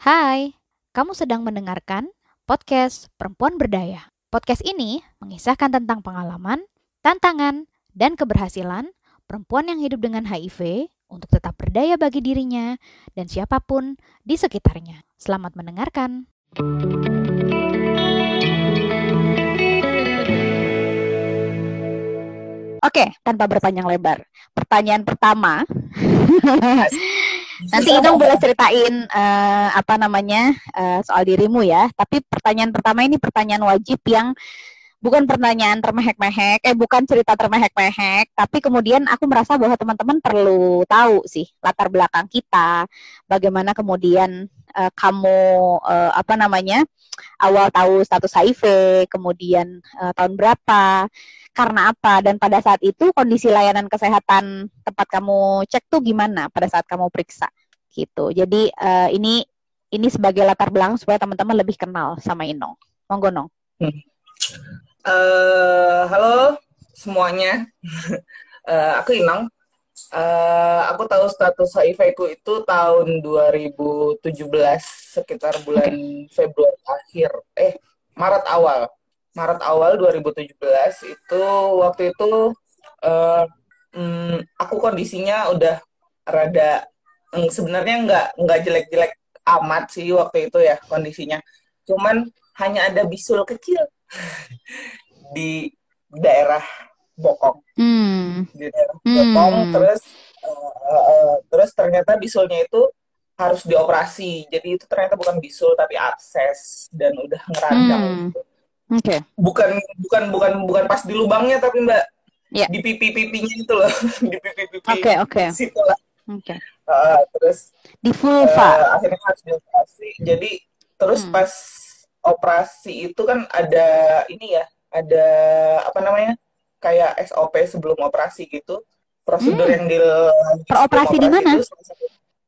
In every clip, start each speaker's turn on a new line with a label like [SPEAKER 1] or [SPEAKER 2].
[SPEAKER 1] Hai, kamu sedang mendengarkan podcast Perempuan Berdaya. Podcast ini mengisahkan tentang pengalaman, tantangan, dan keberhasilan perempuan yang hidup dengan HIV untuk tetap berdaya bagi dirinya dan siapa pun di sekitarnya. Selamat mendengarkan.
[SPEAKER 2] Oke, tanpa berpanjang lebar. Pertanyaan pertama. Nanti Inung boleh ceritain uh, apa namanya uh, soal dirimu ya. Tapi pertanyaan pertama ini pertanyaan wajib yang bukan pertanyaan termehek-mehek, eh bukan cerita termehek-mehek, tapi kemudian aku merasa bahwa teman-teman perlu tahu sih latar belakang kita, bagaimana kemudian uh, kamu uh, apa namanya awal tahu status HIV, kemudian uh, tahun berapa, karena apa, dan pada saat itu kondisi layanan kesehatan tempat kamu cek tuh gimana pada saat kamu periksa gitu. Jadi uh, ini ini sebagai latar belakang supaya teman-teman lebih kenal sama Inong. Monggo Nong. Hmm.
[SPEAKER 3] Uh, halo semuanya, uh, aku Inang. Uh, aku tahu status HIV ku itu tahun 2017 sekitar bulan okay. Februari akhir, eh Maret awal, Maret awal 2017 itu waktu itu uh, um, aku kondisinya udah rada um, sebenarnya nggak nggak jelek-jelek amat sih waktu itu ya kondisinya, cuman hanya ada bisul kecil di daerah Bokong. Hmm. Di daerah Bokong hmm. terus uh, uh, terus ternyata bisulnya itu harus dioperasi. Jadi itu ternyata bukan bisul tapi abses dan udah ngeradang hmm. gitu. Oke. Okay. Bukan bukan bukan bukan pas di lubangnya tapi Mbak yeah. di pipi-pipinya itu loh, di pipi-pipi.
[SPEAKER 2] Oke, okay, oke. Okay.
[SPEAKER 3] Situ lah.
[SPEAKER 2] Oke. Okay.
[SPEAKER 3] Uh, terus
[SPEAKER 2] di vulva. Uh,
[SPEAKER 3] akhirnya harus dioperasi. Jadi terus hmm. pas operasi itu kan ada ini ya, ada apa namanya? kayak SOP sebelum operasi gitu. Prosedur hmm. yang di
[SPEAKER 2] Peroperasi di mana?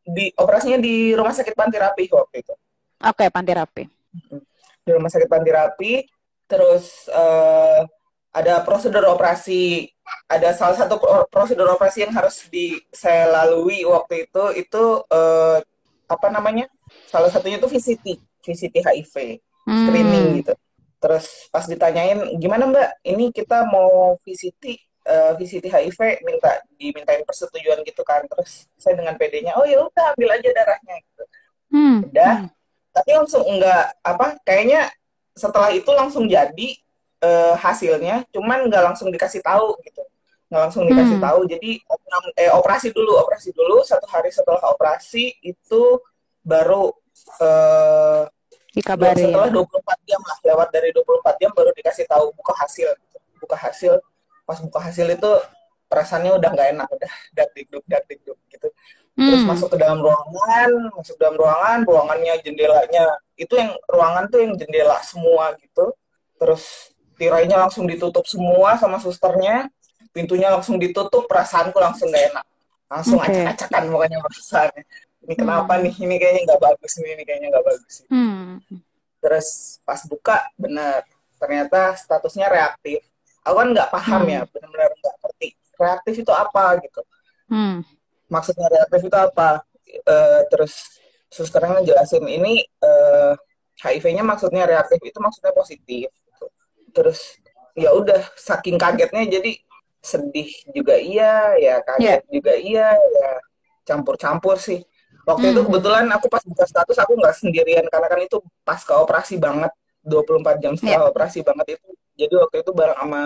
[SPEAKER 3] di operasinya di Rumah Sakit Panti Rapi waktu itu.
[SPEAKER 2] Oke, okay, Panti Rapi.
[SPEAKER 3] Di Rumah Sakit Panti Rapi, terus uh, ada prosedur operasi, ada salah satu prosedur operasi yang harus di saya lalui waktu itu itu uh, apa namanya? Salah satunya itu VCT, VCT HIV screening hmm. gitu. Terus pas ditanyain gimana Mbak, ini kita mau VCT uh, eh, VCT HIV minta dimintain persetujuan gitu kan. Terus saya dengan PD-nya, oh ya udah ambil aja darahnya gitu. Hmm. Udah. Hmm. Tapi langsung enggak apa kayaknya setelah itu langsung jadi uh, hasilnya, cuman nggak langsung dikasih tahu gitu nggak langsung dikasih hmm. tahu jadi eh, operasi dulu operasi dulu satu hari setelah operasi itu baru
[SPEAKER 2] dikabari
[SPEAKER 3] setelah 24 jam lah lewat dari 24 jam baru dikasih tahu buka hasil gitu. buka hasil pas buka hasil itu perasaannya udah nggak enak udah dak dikduk dak dikduk gitu hmm. terus masuk ke dalam ruangan masuk ke dalam ruangan ruangannya jendelanya itu yang ruangan tuh yang jendela semua gitu terus tirainya langsung ditutup semua sama susternya pintunya langsung ditutup perasaanku langsung gak enak langsung okay. acak-acakan pokoknya perasaannya ini kenapa hmm. nih ini kayaknya nggak bagus nih ini kayaknya nggak bagus hmm. terus pas buka benar ternyata statusnya reaktif aku kan nggak paham ya, hmm. ya benar-benar nggak reaktif itu apa gitu hmm. maksudnya reaktif itu apa uh, terus susternya jelasin ini uh, eh, HIV-nya maksudnya reaktif itu maksudnya positif gitu. terus ya udah saking kagetnya jadi sedih juga iya ya kaget yeah. juga iya ya campur-campur sih Waktu hmm. itu kebetulan aku pas buka status aku nggak sendirian karena kan itu pas ke operasi banget 24 jam setelah yeah. operasi banget itu. Jadi waktu itu bareng sama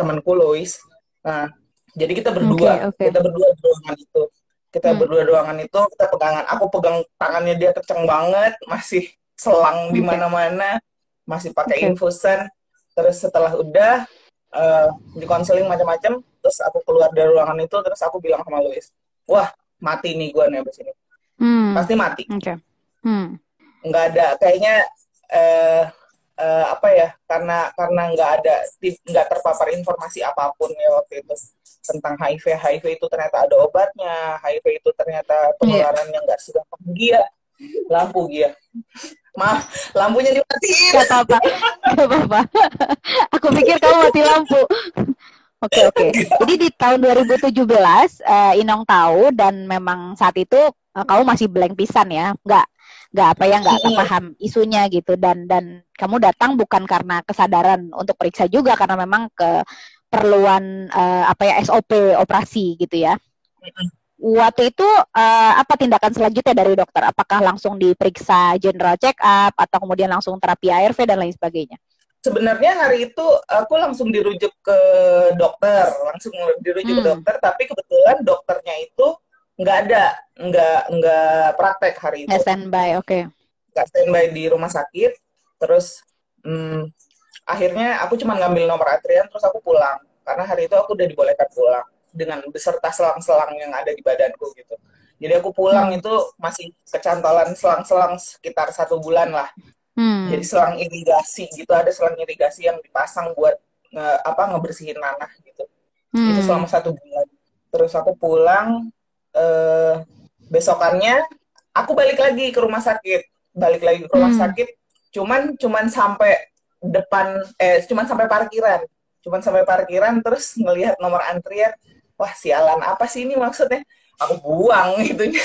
[SPEAKER 3] temanku Lois. Nah, jadi kita berdua, okay, okay. kita berdua di ruangan itu. Kita hmm. berdua di ruangan itu, kita pegangan. Aku pegang tangannya dia kenceng banget, masih selang okay. di mana-mana, masih pakai okay. infusan. Terus setelah udah uh, di konseling macam-macam, terus aku keluar dari ruangan itu, terus aku bilang sama Lois, wah mati nih gue nih abis ini hmm. pasti mati. Okay. Hmm. Nggak ada kayaknya uh, uh, apa ya karena karena nggak ada nggak terpapar informasi apa pun ya waktu itu. Tentang HIV HIV itu ternyata ada obatnya HIV itu ternyata iya. penularan yeah. yang nggak segampang dia. Lampu dia. Maaf lampunya dimatiin.
[SPEAKER 2] Gak apa-apa. Gak apa-apa. Aku pikir kamu mati lampu. Oke oke. Jadi di tahun 2017 uh, Inong tahu dan memang saat itu uh, kamu masih blank pisan ya, nggak nggak apa ya nggak paham isunya gitu dan dan kamu datang bukan karena kesadaran untuk periksa juga karena memang ke perluan uh, apa ya SOP operasi gitu ya. Waktu itu uh, apa tindakan selanjutnya dari dokter? Apakah langsung diperiksa general check up atau kemudian langsung terapi ARV dan lain sebagainya?
[SPEAKER 3] sebenarnya hari itu aku langsung dirujuk ke dokter, langsung dirujuk hmm. ke dokter, tapi kebetulan dokternya itu nggak ada, nggak nggak praktek hari itu.
[SPEAKER 2] Standby, oke. Okay.
[SPEAKER 3] Nggak standby di rumah sakit, terus hmm, akhirnya aku cuma ngambil nomor antrian, terus aku pulang karena hari itu aku udah dibolehkan pulang dengan beserta selang-selang yang ada di badanku gitu. Jadi aku pulang hmm. itu masih kecantolan selang-selang sekitar satu bulan lah Hmm. Jadi selang irigasi gitu ada selang irigasi yang dipasang buat nge, apa ngebersihin nanah gitu. Hmm. Itu selama satu bulan. Terus aku pulang eh, besokannya aku balik lagi ke rumah sakit, balik lagi ke rumah hmm. sakit. Cuman cuman sampai depan eh cuman sampai parkiran. Cuman sampai parkiran terus ngelihat nomor antrian. Wah, sialan apa sih ini maksudnya? Aku buang itunya.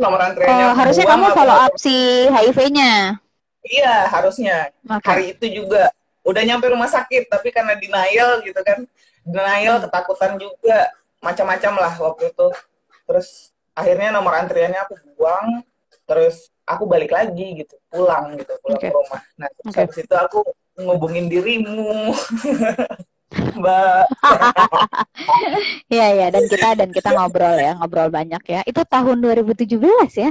[SPEAKER 3] nomor antriannya.
[SPEAKER 2] Oh, harusnya kamu follow up si HIV-nya.
[SPEAKER 3] Iya, harusnya. Okay. Hari itu juga udah nyampe rumah sakit, tapi karena denial gitu kan. Denial, ketakutan juga, macam-macam lah waktu itu. Terus akhirnya nomor antriannya aku buang, terus aku balik lagi gitu, pulang gitu, pulang okay. ke rumah. Nah, terus okay. habis itu aku ngubungin dirimu. Mbak.
[SPEAKER 2] Iya ya dan kita dan kita ngobrol ya, ngobrol banyak ya. Itu tahun 2017 ya.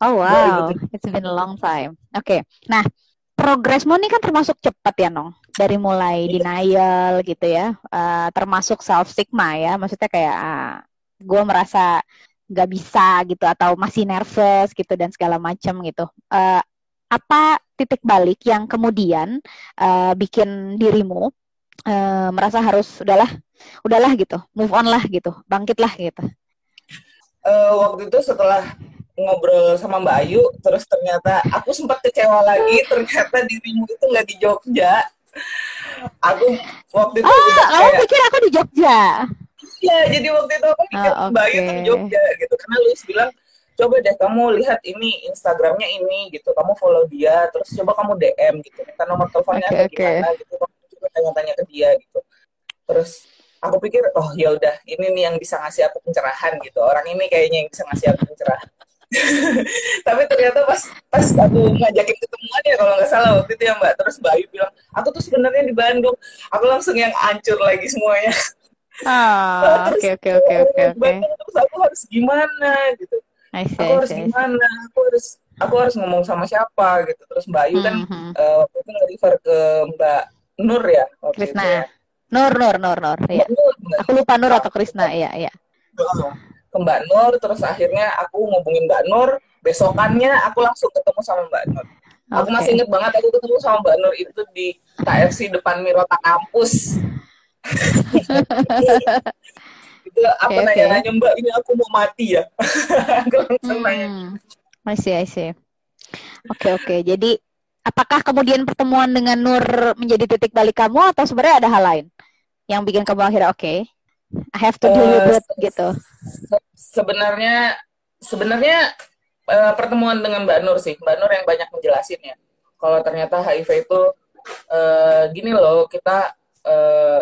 [SPEAKER 2] Oh wow, it's been a long time. Oke, okay. nah progresmu ini kan termasuk cepat ya, Nong. Dari mulai yeah. denial gitu ya, uh, termasuk self stigma ya. Maksudnya kayak uh, gue merasa gak bisa gitu atau masih nervous gitu dan segala macam gitu. Uh, apa titik balik yang kemudian uh, bikin dirimu uh, merasa harus udahlah, udahlah gitu, move on lah gitu, bangkitlah gitu.
[SPEAKER 3] Uh, waktu itu setelah ngobrol sama Mbak Ayu, terus ternyata aku sempat kecewa lagi, ternyata dirimu itu nggak di Jogja. Aku waktu itu
[SPEAKER 2] oh, udah kayak, pikir aku di Jogja?
[SPEAKER 3] Iya, jadi waktu itu aku pikir oh, okay. Mbak Ayu tuh Jogja gitu, karena lu bilang coba deh kamu lihat ini Instagramnya ini gitu, kamu follow dia, terus coba kamu DM gitu, minta nomor teleponnya okay, atau gimana okay. gitu, kamu coba tanya-tanya ke dia gitu. Terus aku pikir oh ya udah ini nih yang bisa ngasih aku pencerahan gitu. Orang ini kayaknya yang bisa ngasih aku pencerahan. Tapi ternyata pas pas aku ngajakin ketemuan ya kalau nggak salah waktu itu ya mbak. Terus mbak Ayu bilang aku tuh sebenarnya di Bandung. Aku langsung yang hancur lagi semuanya
[SPEAKER 2] ah oke oke oke oke
[SPEAKER 3] terus aku harus gimana gitu. See, aku harus gimana? Aku harus aku harus ngomong sama siapa gitu. Terus mbak Ayu kan mm-hmm. uh, waktu itu nge-refer ke mbak Nur ya
[SPEAKER 2] Krisna itu ya. Nur Nur Nur Nur ya. Nur, aku lupa Nur atau Krisna ya ya
[SPEAKER 3] ke Mbak Nur terus akhirnya aku ngubungin Mbak Nur. Besokannya aku langsung ketemu sama Mbak Nur. Aku masih inget banget aku ketemu sama Mbak Nur itu di KFC depan Mirota kampus itu apa okay, nanya-nanya Mbak ini aku mau mati ya langsung hmm. nanya
[SPEAKER 2] masih masih oke oke jadi apakah kemudian pertemuan dengan Nur menjadi titik balik kamu atau sebenarnya ada hal lain yang bikin kamu akhirnya oke okay, I have to deal with it uh, gitu.
[SPEAKER 3] sebenarnya sebenarnya uh, pertemuan dengan Mbak Nur sih, Mbak Nur yang banyak menjelasin ya. Kalau ternyata HIV itu uh, gini loh, kita uh,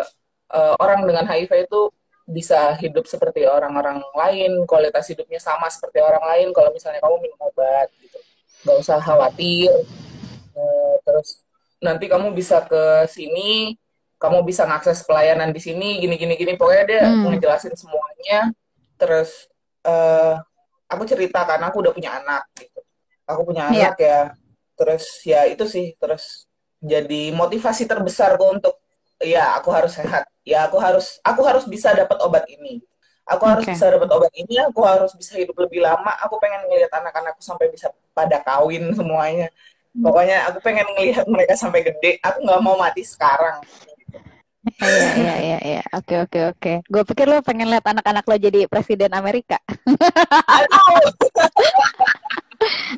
[SPEAKER 3] uh, orang dengan HIV itu bisa hidup seperti orang-orang lain, kualitas hidupnya sama seperti orang lain. Kalau misalnya kamu minum obat, gitu, nggak usah khawatir. Uh, terus nanti kamu bisa ke sini kamu bisa ngakses pelayanan di sini gini gini gini pokoknya dia hmm. ngejelasin semuanya terus uh, aku cerita karena aku udah punya anak gitu aku punya yeah. anak ya terus ya itu sih terus jadi motivasi terbesarku untuk ya aku harus sehat ya aku harus aku harus bisa dapat obat ini aku harus bisa dapat obat ini aku harus bisa hidup lebih lama aku pengen ngelihat anak-anakku sampai bisa pada kawin semuanya pokoknya aku pengen ngelihat mereka sampai gede aku nggak mau mati sekarang
[SPEAKER 2] Iya iya iya iya. Oke oke oke. Gue pikir lo pengen lihat anak-anak lo jadi presiden Amerika.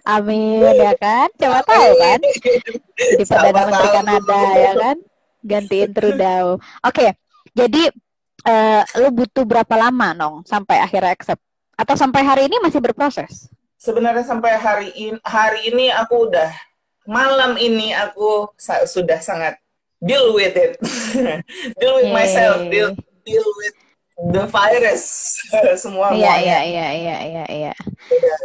[SPEAKER 2] Amin ya kan? Coba tahu kan? Jadi perdana menteri Kanada ya kan? Gantiin Trudeau. Oke. Jadi uh, lo butuh berapa lama nong sampai akhirnya accept? Atau sampai hari ini masih berproses?
[SPEAKER 3] sebenarnya sampai hari ini hari ini aku udah malam ini aku sa- sudah sangat deal with it deal with myself deal deal with the virus semua
[SPEAKER 2] Iya iya iya iya iya iya.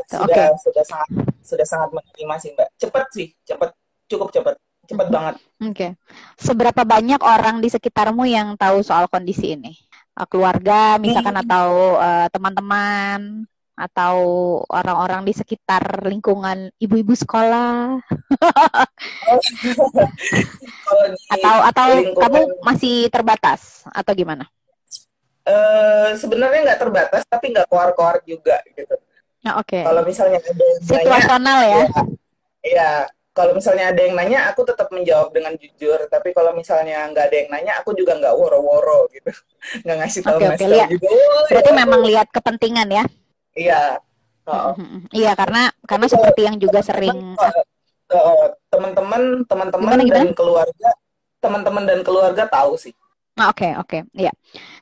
[SPEAKER 3] sudah
[SPEAKER 2] Oke.
[SPEAKER 3] sudah sudah sangat sudah sangat menerima sih mbak cepet sih cepet cukup cepet cepet banget
[SPEAKER 2] Oke. Seberapa banyak orang di sekitarmu yang tahu soal kondisi ini? Eh, Keluarga misalkan
[SPEAKER 3] Hmm.
[SPEAKER 2] atau eh, teman-teman atau orang-orang di sekitar lingkungan ibu-ibu sekolah atau atau
[SPEAKER 3] lingkungan-
[SPEAKER 2] kamu masih terbatas atau gimana?
[SPEAKER 3] eh, sebenarnya nggak terbatas tapi nggak keluar-keluar juga gitu
[SPEAKER 2] Nah, oke.
[SPEAKER 3] kalau misalnya ada
[SPEAKER 2] Situasional ya.
[SPEAKER 3] Iya, kalau misalnya ada yang nanya, aku tetap menjawab dengan jujur. Tapi kalau misalnya nggak ada yang nanya, aku juga nggak woro-woro gitu, nggak ngasih tahu tahu
[SPEAKER 2] lihat.
[SPEAKER 3] juga. "Oh,
[SPEAKER 2] Berarti
[SPEAKER 3] ya,
[SPEAKER 2] memang lihat kepentingan ya.
[SPEAKER 3] Iya. Oh,
[SPEAKER 2] Mhm. Iya, karena karena seperti yang juga sering
[SPEAKER 3] oh, teman-teman, teman-teman dan keluarga, teman-teman dan keluarga tahu sih.
[SPEAKER 2] Ah, Oke, oke, Iya.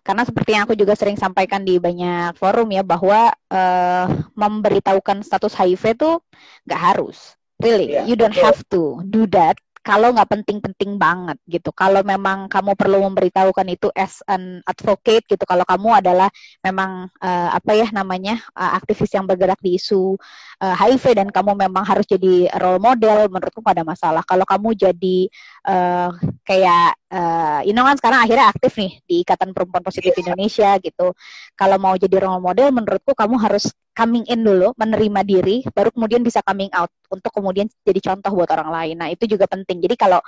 [SPEAKER 2] Karena seperti yang aku juga sering sampaikan di banyak forum ya bahwa eh, memberitahukan status HIV itu nggak harus, really,
[SPEAKER 3] Iya,
[SPEAKER 2] you don't
[SPEAKER 3] betul.
[SPEAKER 2] have to do that kalau nggak penting-penting banget gitu. Kalau memang kamu perlu memberitahukan itu as an advocate gitu. Kalau kamu adalah memang eh, apa ya namanya eh, aktivis yang bergerak di isu eh, HIV dan kamu memang harus jadi role model, menurutku nggak ada masalah. Kalau kamu jadi eh, kayak eh you know kan sekarang akhirnya aktif nih di Ikatan Perempuan Positif Indonesia gitu. Kalau mau jadi role model menurutku kamu harus coming in dulu, menerima diri, baru kemudian bisa coming out untuk kemudian jadi contoh buat orang lain. Nah, itu juga penting. Jadi kalau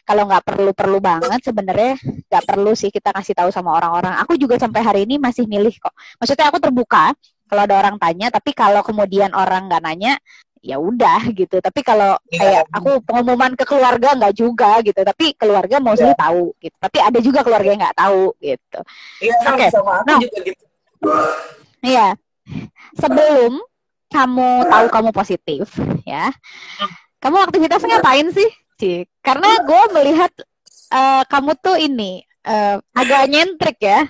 [SPEAKER 2] kalau nggak perlu-perlu banget sebenarnya nggak perlu sih kita kasih tahu sama orang-orang. Aku juga sampai hari ini masih milih kok. Maksudnya aku terbuka kalau ada orang tanya, tapi kalau kemudian orang nggak nanya, ya udah gitu. Tapi kalau
[SPEAKER 3] Iya.
[SPEAKER 2] kayak aku pengumuman ke keluarga nggak juga gitu. Tapi keluarga mostly tahu gitu. Tapi ada juga keluarga yang nggak tahu gitu.
[SPEAKER 3] Iya, sama
[SPEAKER 2] Oke.
[SPEAKER 3] sama aku
[SPEAKER 2] No.
[SPEAKER 3] juga gitu.
[SPEAKER 2] Iya. Sebelum kamu tahu kamu positif, ya. Kamu aktivitasnya ngapain sih, Cik? Karena gue melihat eh, kamu tuh ini eh, agak nyentrik ya.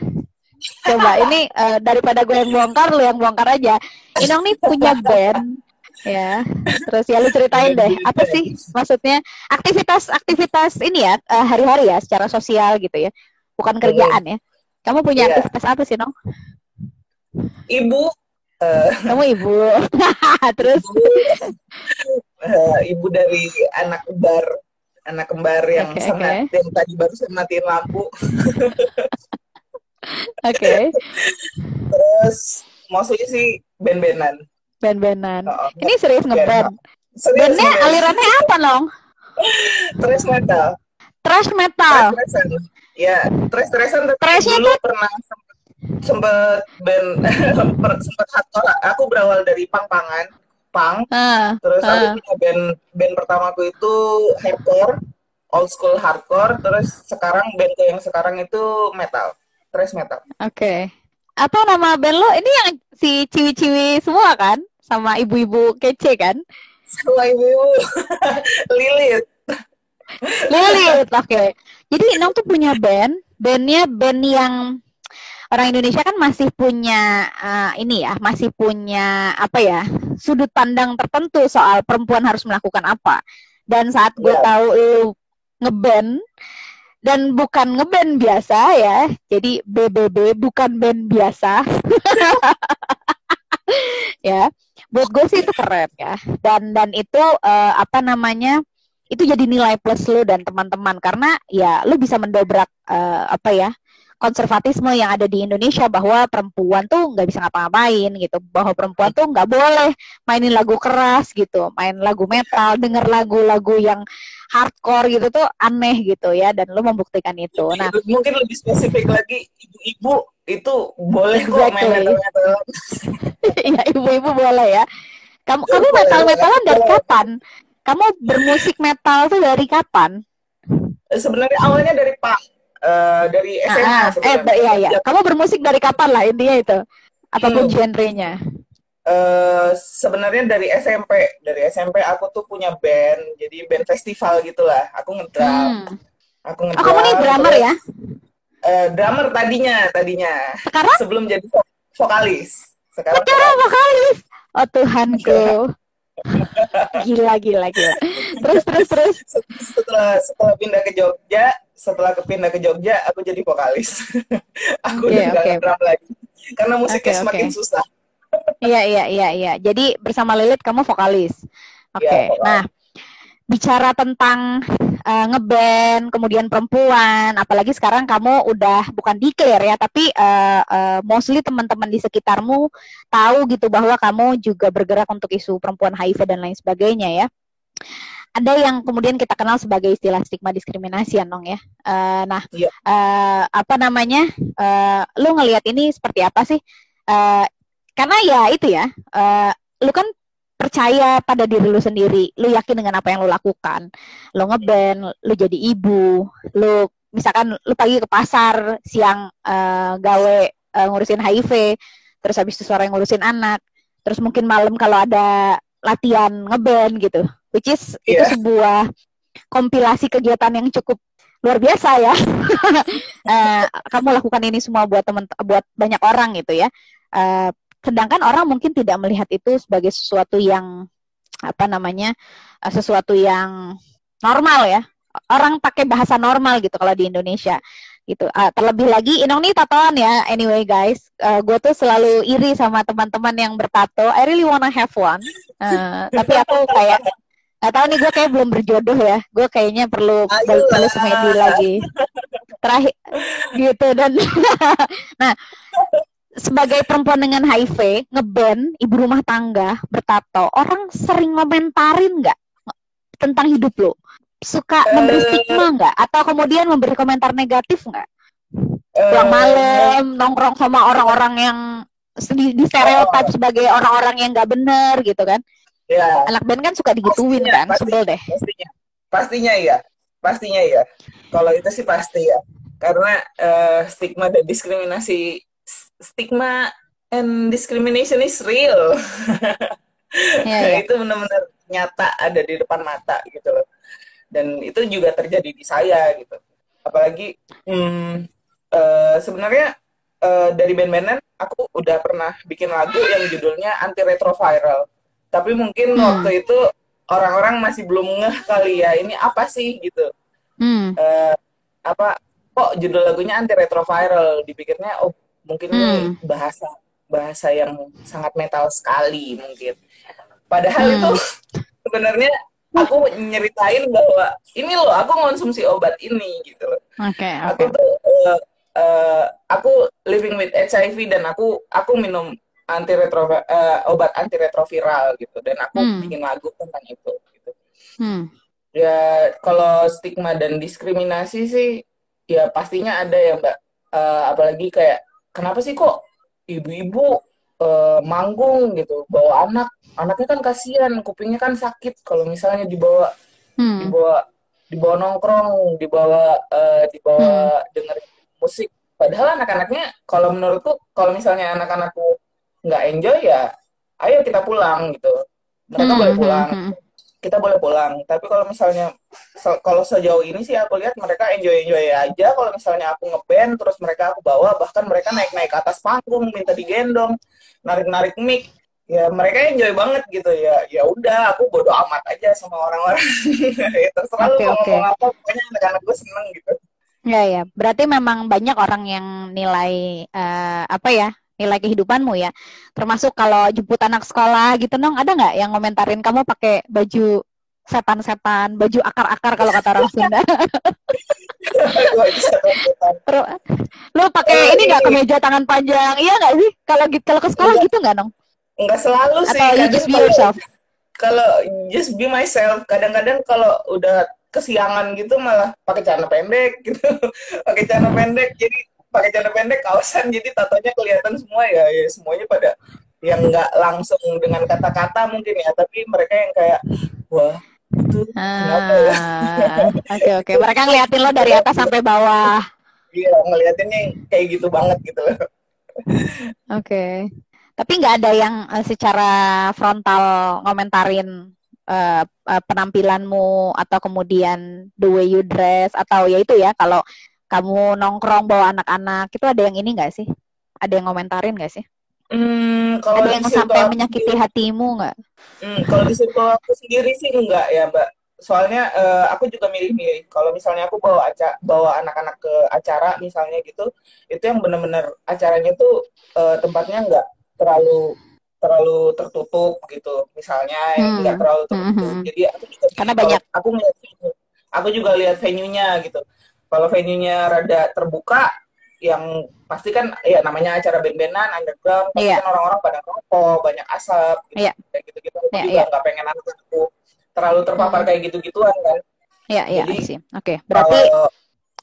[SPEAKER 2] Coba ini eh, daripada gue yang bongkar, lu yang bongkar aja. Inong nih punya band, ya. Terus ya lu ceritain deh, apa sih maksudnya aktivitas-aktivitas ini ya hari-hari ya, secara sosial gitu ya, bukan kerjaan ya. Kamu punya
[SPEAKER 3] Iya.
[SPEAKER 2] aktivitas apa sih, Nong?
[SPEAKER 3] Ibu, eh,
[SPEAKER 2] Kamu ibu. Terus
[SPEAKER 3] eh, ibu dari anak kembar, anak kembar yang
[SPEAKER 2] Oke,
[SPEAKER 3] sangat yang tadi baru saya matiin lampu.
[SPEAKER 2] oke,
[SPEAKER 3] Terus mostly sih band-bandan.
[SPEAKER 2] band-bandan.
[SPEAKER 3] Oh,
[SPEAKER 2] Ini serius ngeband.
[SPEAKER 3] serius,
[SPEAKER 2] Bandnya alirannya apa, Nong?
[SPEAKER 3] Thrash metal.
[SPEAKER 2] Thrash metal.
[SPEAKER 3] Ya, thrash-thrashan tapi
[SPEAKER 2] Thrashnya
[SPEAKER 3] dulu pernah sempet, band per- sempet hardcore. Aku berawal dari pang-pangan, pang.
[SPEAKER 2] Ah,
[SPEAKER 3] Terus aku
[SPEAKER 2] ah.
[SPEAKER 3] punya band band pertamaku itu hardcore, old school hardcore. Terus sekarang bandku yang sekarang itu metal, thrash metal.
[SPEAKER 2] Oke. Apa nama band lo? Ini yang si ciwi-ciwi semua kan? Sama ibu-ibu kece kan?
[SPEAKER 3] Sama ibu Lilith.
[SPEAKER 2] Lilit, oke. Jadi Nong tuh punya band, bandnya band yang orang Indonesia kan masih punya uh, ini ya, masih punya apa ya sudut pandang tertentu soal perempuan harus melakukan apa. Dan saat gue
[SPEAKER 3] Iya.
[SPEAKER 2] tahu lu ngeband dan bukan ngeband biasa ya, jadi BBB bukan band biasa. ya, buat gue sih itu keren ya. Dan dan itu uh, apa namanya? itu jadi nilai plus lu dan teman-teman karena ya lu bisa mendobrak eh, apa ya konservatisme yang ada di Indonesia bahwa perempuan tuh nggak bisa ngapa-ngapain gitu. Bahwa perempuan tuh nggak boleh mainin lagu keras gitu main lagu metal denger lagu-lagu yang hardcore gitu tuh aneh gitu ya dan lu membuktikan itu. Nah
[SPEAKER 3] Mungkin lebih spesifik lagi ibu-ibu itu boleh kok
[SPEAKER 2] Exactly.
[SPEAKER 3] main metal-metal.
[SPEAKER 2] ya ibu-ibu boleh ya. Kamu kamu metal-metalan dari kapan? Kamu bermusik metal tuh dari kapan?
[SPEAKER 3] Sebenarnya awalnya dari Pak eh, dari SMA
[SPEAKER 2] Ah, ah. eh, iya, iya. Kamu bermusik dari kapan lah intinya itu? Apa pun
[SPEAKER 3] Hmm.
[SPEAKER 2] genrenya.
[SPEAKER 3] Eh, sebenarnya dari SMP, dari SMP aku tuh punya band, jadi band festival gitulah. Aku ngedrum,
[SPEAKER 2] Hmm.
[SPEAKER 3] aku
[SPEAKER 2] Oh,
[SPEAKER 3] ngedrum.
[SPEAKER 2] kamu nih drummer
[SPEAKER 3] terus,
[SPEAKER 2] ya?
[SPEAKER 3] eh, drummer tadinya, tadinya.
[SPEAKER 2] Sekarang
[SPEAKER 3] Sebelum jadi vo- vokalis. Sekarang
[SPEAKER 2] cara vokalis. Oh Tuhanku. gila gila gila. Terus terus terus.
[SPEAKER 3] Setelah setelah pindah ke Jogja, setelah ke pindah ke Jogja, aku jadi vokalis. aku okay, udah okay. drum lagi. Karena musiknya okay, semakin okay. susah.
[SPEAKER 2] iya iya iya iya. Jadi bersama Lilit kamu vokalis. Oke. Okay. Ya, nah, bicara tentang uh, ngeband, kemudian perempuan, apalagi sekarang kamu udah bukan declare ya, tapi uh, uh, mostly teman-teman di sekitarmu tahu gitu bahwa kamu juga bergerak untuk isu perempuan HIV dan lain sebagainya ya. Ada yang kemudian kita kenal sebagai istilah stigma diskriminasi ya, Nong ya. Uh, nah, yeah. Iya. uh, apa namanya? Uh, lu ngelihat ini seperti apa sih? Uh, karena ya itu ya, uh, lu kan percaya pada diri lu sendiri, lu yakin dengan apa yang lu lakukan, lu ngeband, lu jadi ibu, lu misalkan lu pagi ke pasar, siang uh, gawe uh, ngurusin HIV, terus habis itu sore ngurusin anak, terus mungkin malam kalau ada latihan ngeband gitu, which is yeah. itu sebuah kompilasi kegiatan yang cukup luar biasa ya. uh, kamu lakukan ini semua buat teman, buat banyak orang gitu ya. Uh, Sedangkan orang mungkin tidak melihat itu sebagai sesuatu yang apa namanya eh, sesuatu yang normal ya. Orang pakai bahasa normal gitu kalau di Indonesia gitu. Uh, terlebih lagi Inong nih tatoan ya. Anyway guys, uh, eh, gue tuh selalu iri sama teman-teman yang bertato. I really wanna have one. Uh, tapi aku kayak tahu nih gue kayak belum berjodoh ya. Gue kayaknya perlu perlu semedi lagi. Terakhir gitu dan nah sebagai perempuan dengan HIV ngeband ibu rumah tangga bertato orang sering komentarin nggak? Tentang hidup lo suka uh, memberi stigma nggak? Atau kemudian memberi komentar negatif nggak? Pulang uh, malam nongkrong sama orang-orang yang di, di stereotip sebagai orang-orang yang nggak bener gitu kan ya, anak band kan suka digituin pastinya, kan pasti, sebel deh
[SPEAKER 3] pastinya pastinya iya pastinya iya kalau itu sih pasti ya karena uh, stigma dan diskriminasi stigma and discrimination is real. yeah, yeah. itu benar-benar nyata ada di depan mata gitu loh. Dan itu juga terjadi di saya gitu. Apalagi hmm, uh, sebenarnya uh, dari band-bandan aku udah pernah bikin lagu yang judulnya anti retroviral. Tapi mungkin hmm. waktu itu orang-orang masih belum ngeh kali ya ini apa sih gitu. Hmm. Uh, apa kok judul lagunya anti retroviral dipikirnya oh mungkin hmm. bahasa bahasa yang sangat metal sekali mungkin padahal hmm. itu sebenarnya aku nyeritain bahwa ini loh aku konsumsi obat ini gitu loh
[SPEAKER 2] okay, okay.
[SPEAKER 3] aku tuh uh, uh, aku living with HIV dan aku aku minum uh, obat anti retroviral gitu dan aku hmm. bikin lagu tentang itu gitu hmm. ya kalau stigma dan diskriminasi sih ya pastinya ada ya mbak uh, apalagi kayak kenapa sih kok ibu-ibu uh, manggung gitu bawa anak anaknya kan kasihan kupingnya kan sakit kalau misalnya dibawa hmm. dibawa dibawa nongkrong dibawa uh, dibawa hmm. dengerin musik padahal anak-anaknya kalau menurutku kalau misalnya anak-anakku nggak enjoy ya ayo kita pulang gitu mereka hmm. boleh pulang hmm. hmm kita boleh pulang. Tapi kalau misalnya kalau sejauh ini sih aku lihat mereka enjoy enjoy aja. Kalau misalnya aku ngeband terus mereka aku bawa bahkan mereka naik naik ke atas panggung minta digendong, narik narik mic. Ya mereka enjoy banget gitu ya. Ya udah aku bodo amat aja sama orang-orang. ya, terserah okay, lu okay. ngomong apa pokoknya anak-anak gue seneng gitu.
[SPEAKER 2] Ya ya, berarti memang banyak orang yang nilai uh, apa ya nilai kehidupanmu ya. Termasuk kalau jemput anak sekolah gitu nong, ada nggak yang ngomentarin kamu pakai baju setan-setan, baju akar-akar kalau kata orang Sunda. Lo pakai oh, ini nggak kemeja tangan panjang, iya nggak sih? Kalau gitu kalau ke sekolah gitu nggak nong?
[SPEAKER 3] Nggak selalu sih.
[SPEAKER 2] Atau you just be yourself?
[SPEAKER 3] Kalau just be myself, kadang-kadang kalau udah kesiangan gitu malah pakai celana pendek gitu, pakai celana pendek jadi pakai celana pendek kawasan. Jadi tatonya kelihatan semua ya, ya semuanya pada yang nggak langsung dengan kata-kata mungkin ya. Tapi mereka yang kayak wah itu kenapa ya?
[SPEAKER 2] Ah, oke oke. Mereka ngeliatin lo dari atas sampai bawah.
[SPEAKER 3] Iya ngeliatinnya kayak gitu banget gitu loh. Oke.
[SPEAKER 2] Okay. tapi nggak ada yang uh, secara frontal ngomentarin uh, uh, penampilanmu atau kemudian the way you dress atau ya itu ya kalau kamu nongkrong bawa anak-anak itu ada yang ini nggak sih? Ada yang ngomentarin nggak sih? Hmm, kalau ada yang sampai menyakiti hatimu nggak?
[SPEAKER 3] Hmm, kalau di situ aku sendiri sih enggak ya mbak. Soalnya uh, aku juga milih-milih. Kalau misalnya aku bawa aca bawa anak-anak ke acara misalnya gitu, itu yang benar-benar acaranya tuh uh, tempatnya enggak terlalu terlalu tertutup gitu. Misalnya hmm. enggak terlalu tertutup. Hmm. hmm. Jadi aku juga
[SPEAKER 2] karena banyak
[SPEAKER 3] aku melihat aku juga lihat venue-nya gitu. Kalau venue-nya rada terbuka, yang pasti kan ya namanya acara band-bandan underground pasti yeah. kan orang-orang pada rokok banyak asap gitu yeah. kayak gitu-gitu aku yeah, juga iya. nggak yeah. pengen anak-anakku terlalu terpapar hmm. kayak gitu-gituan kan
[SPEAKER 2] iya yeah, iya yeah, sih oke okay. berarti uh,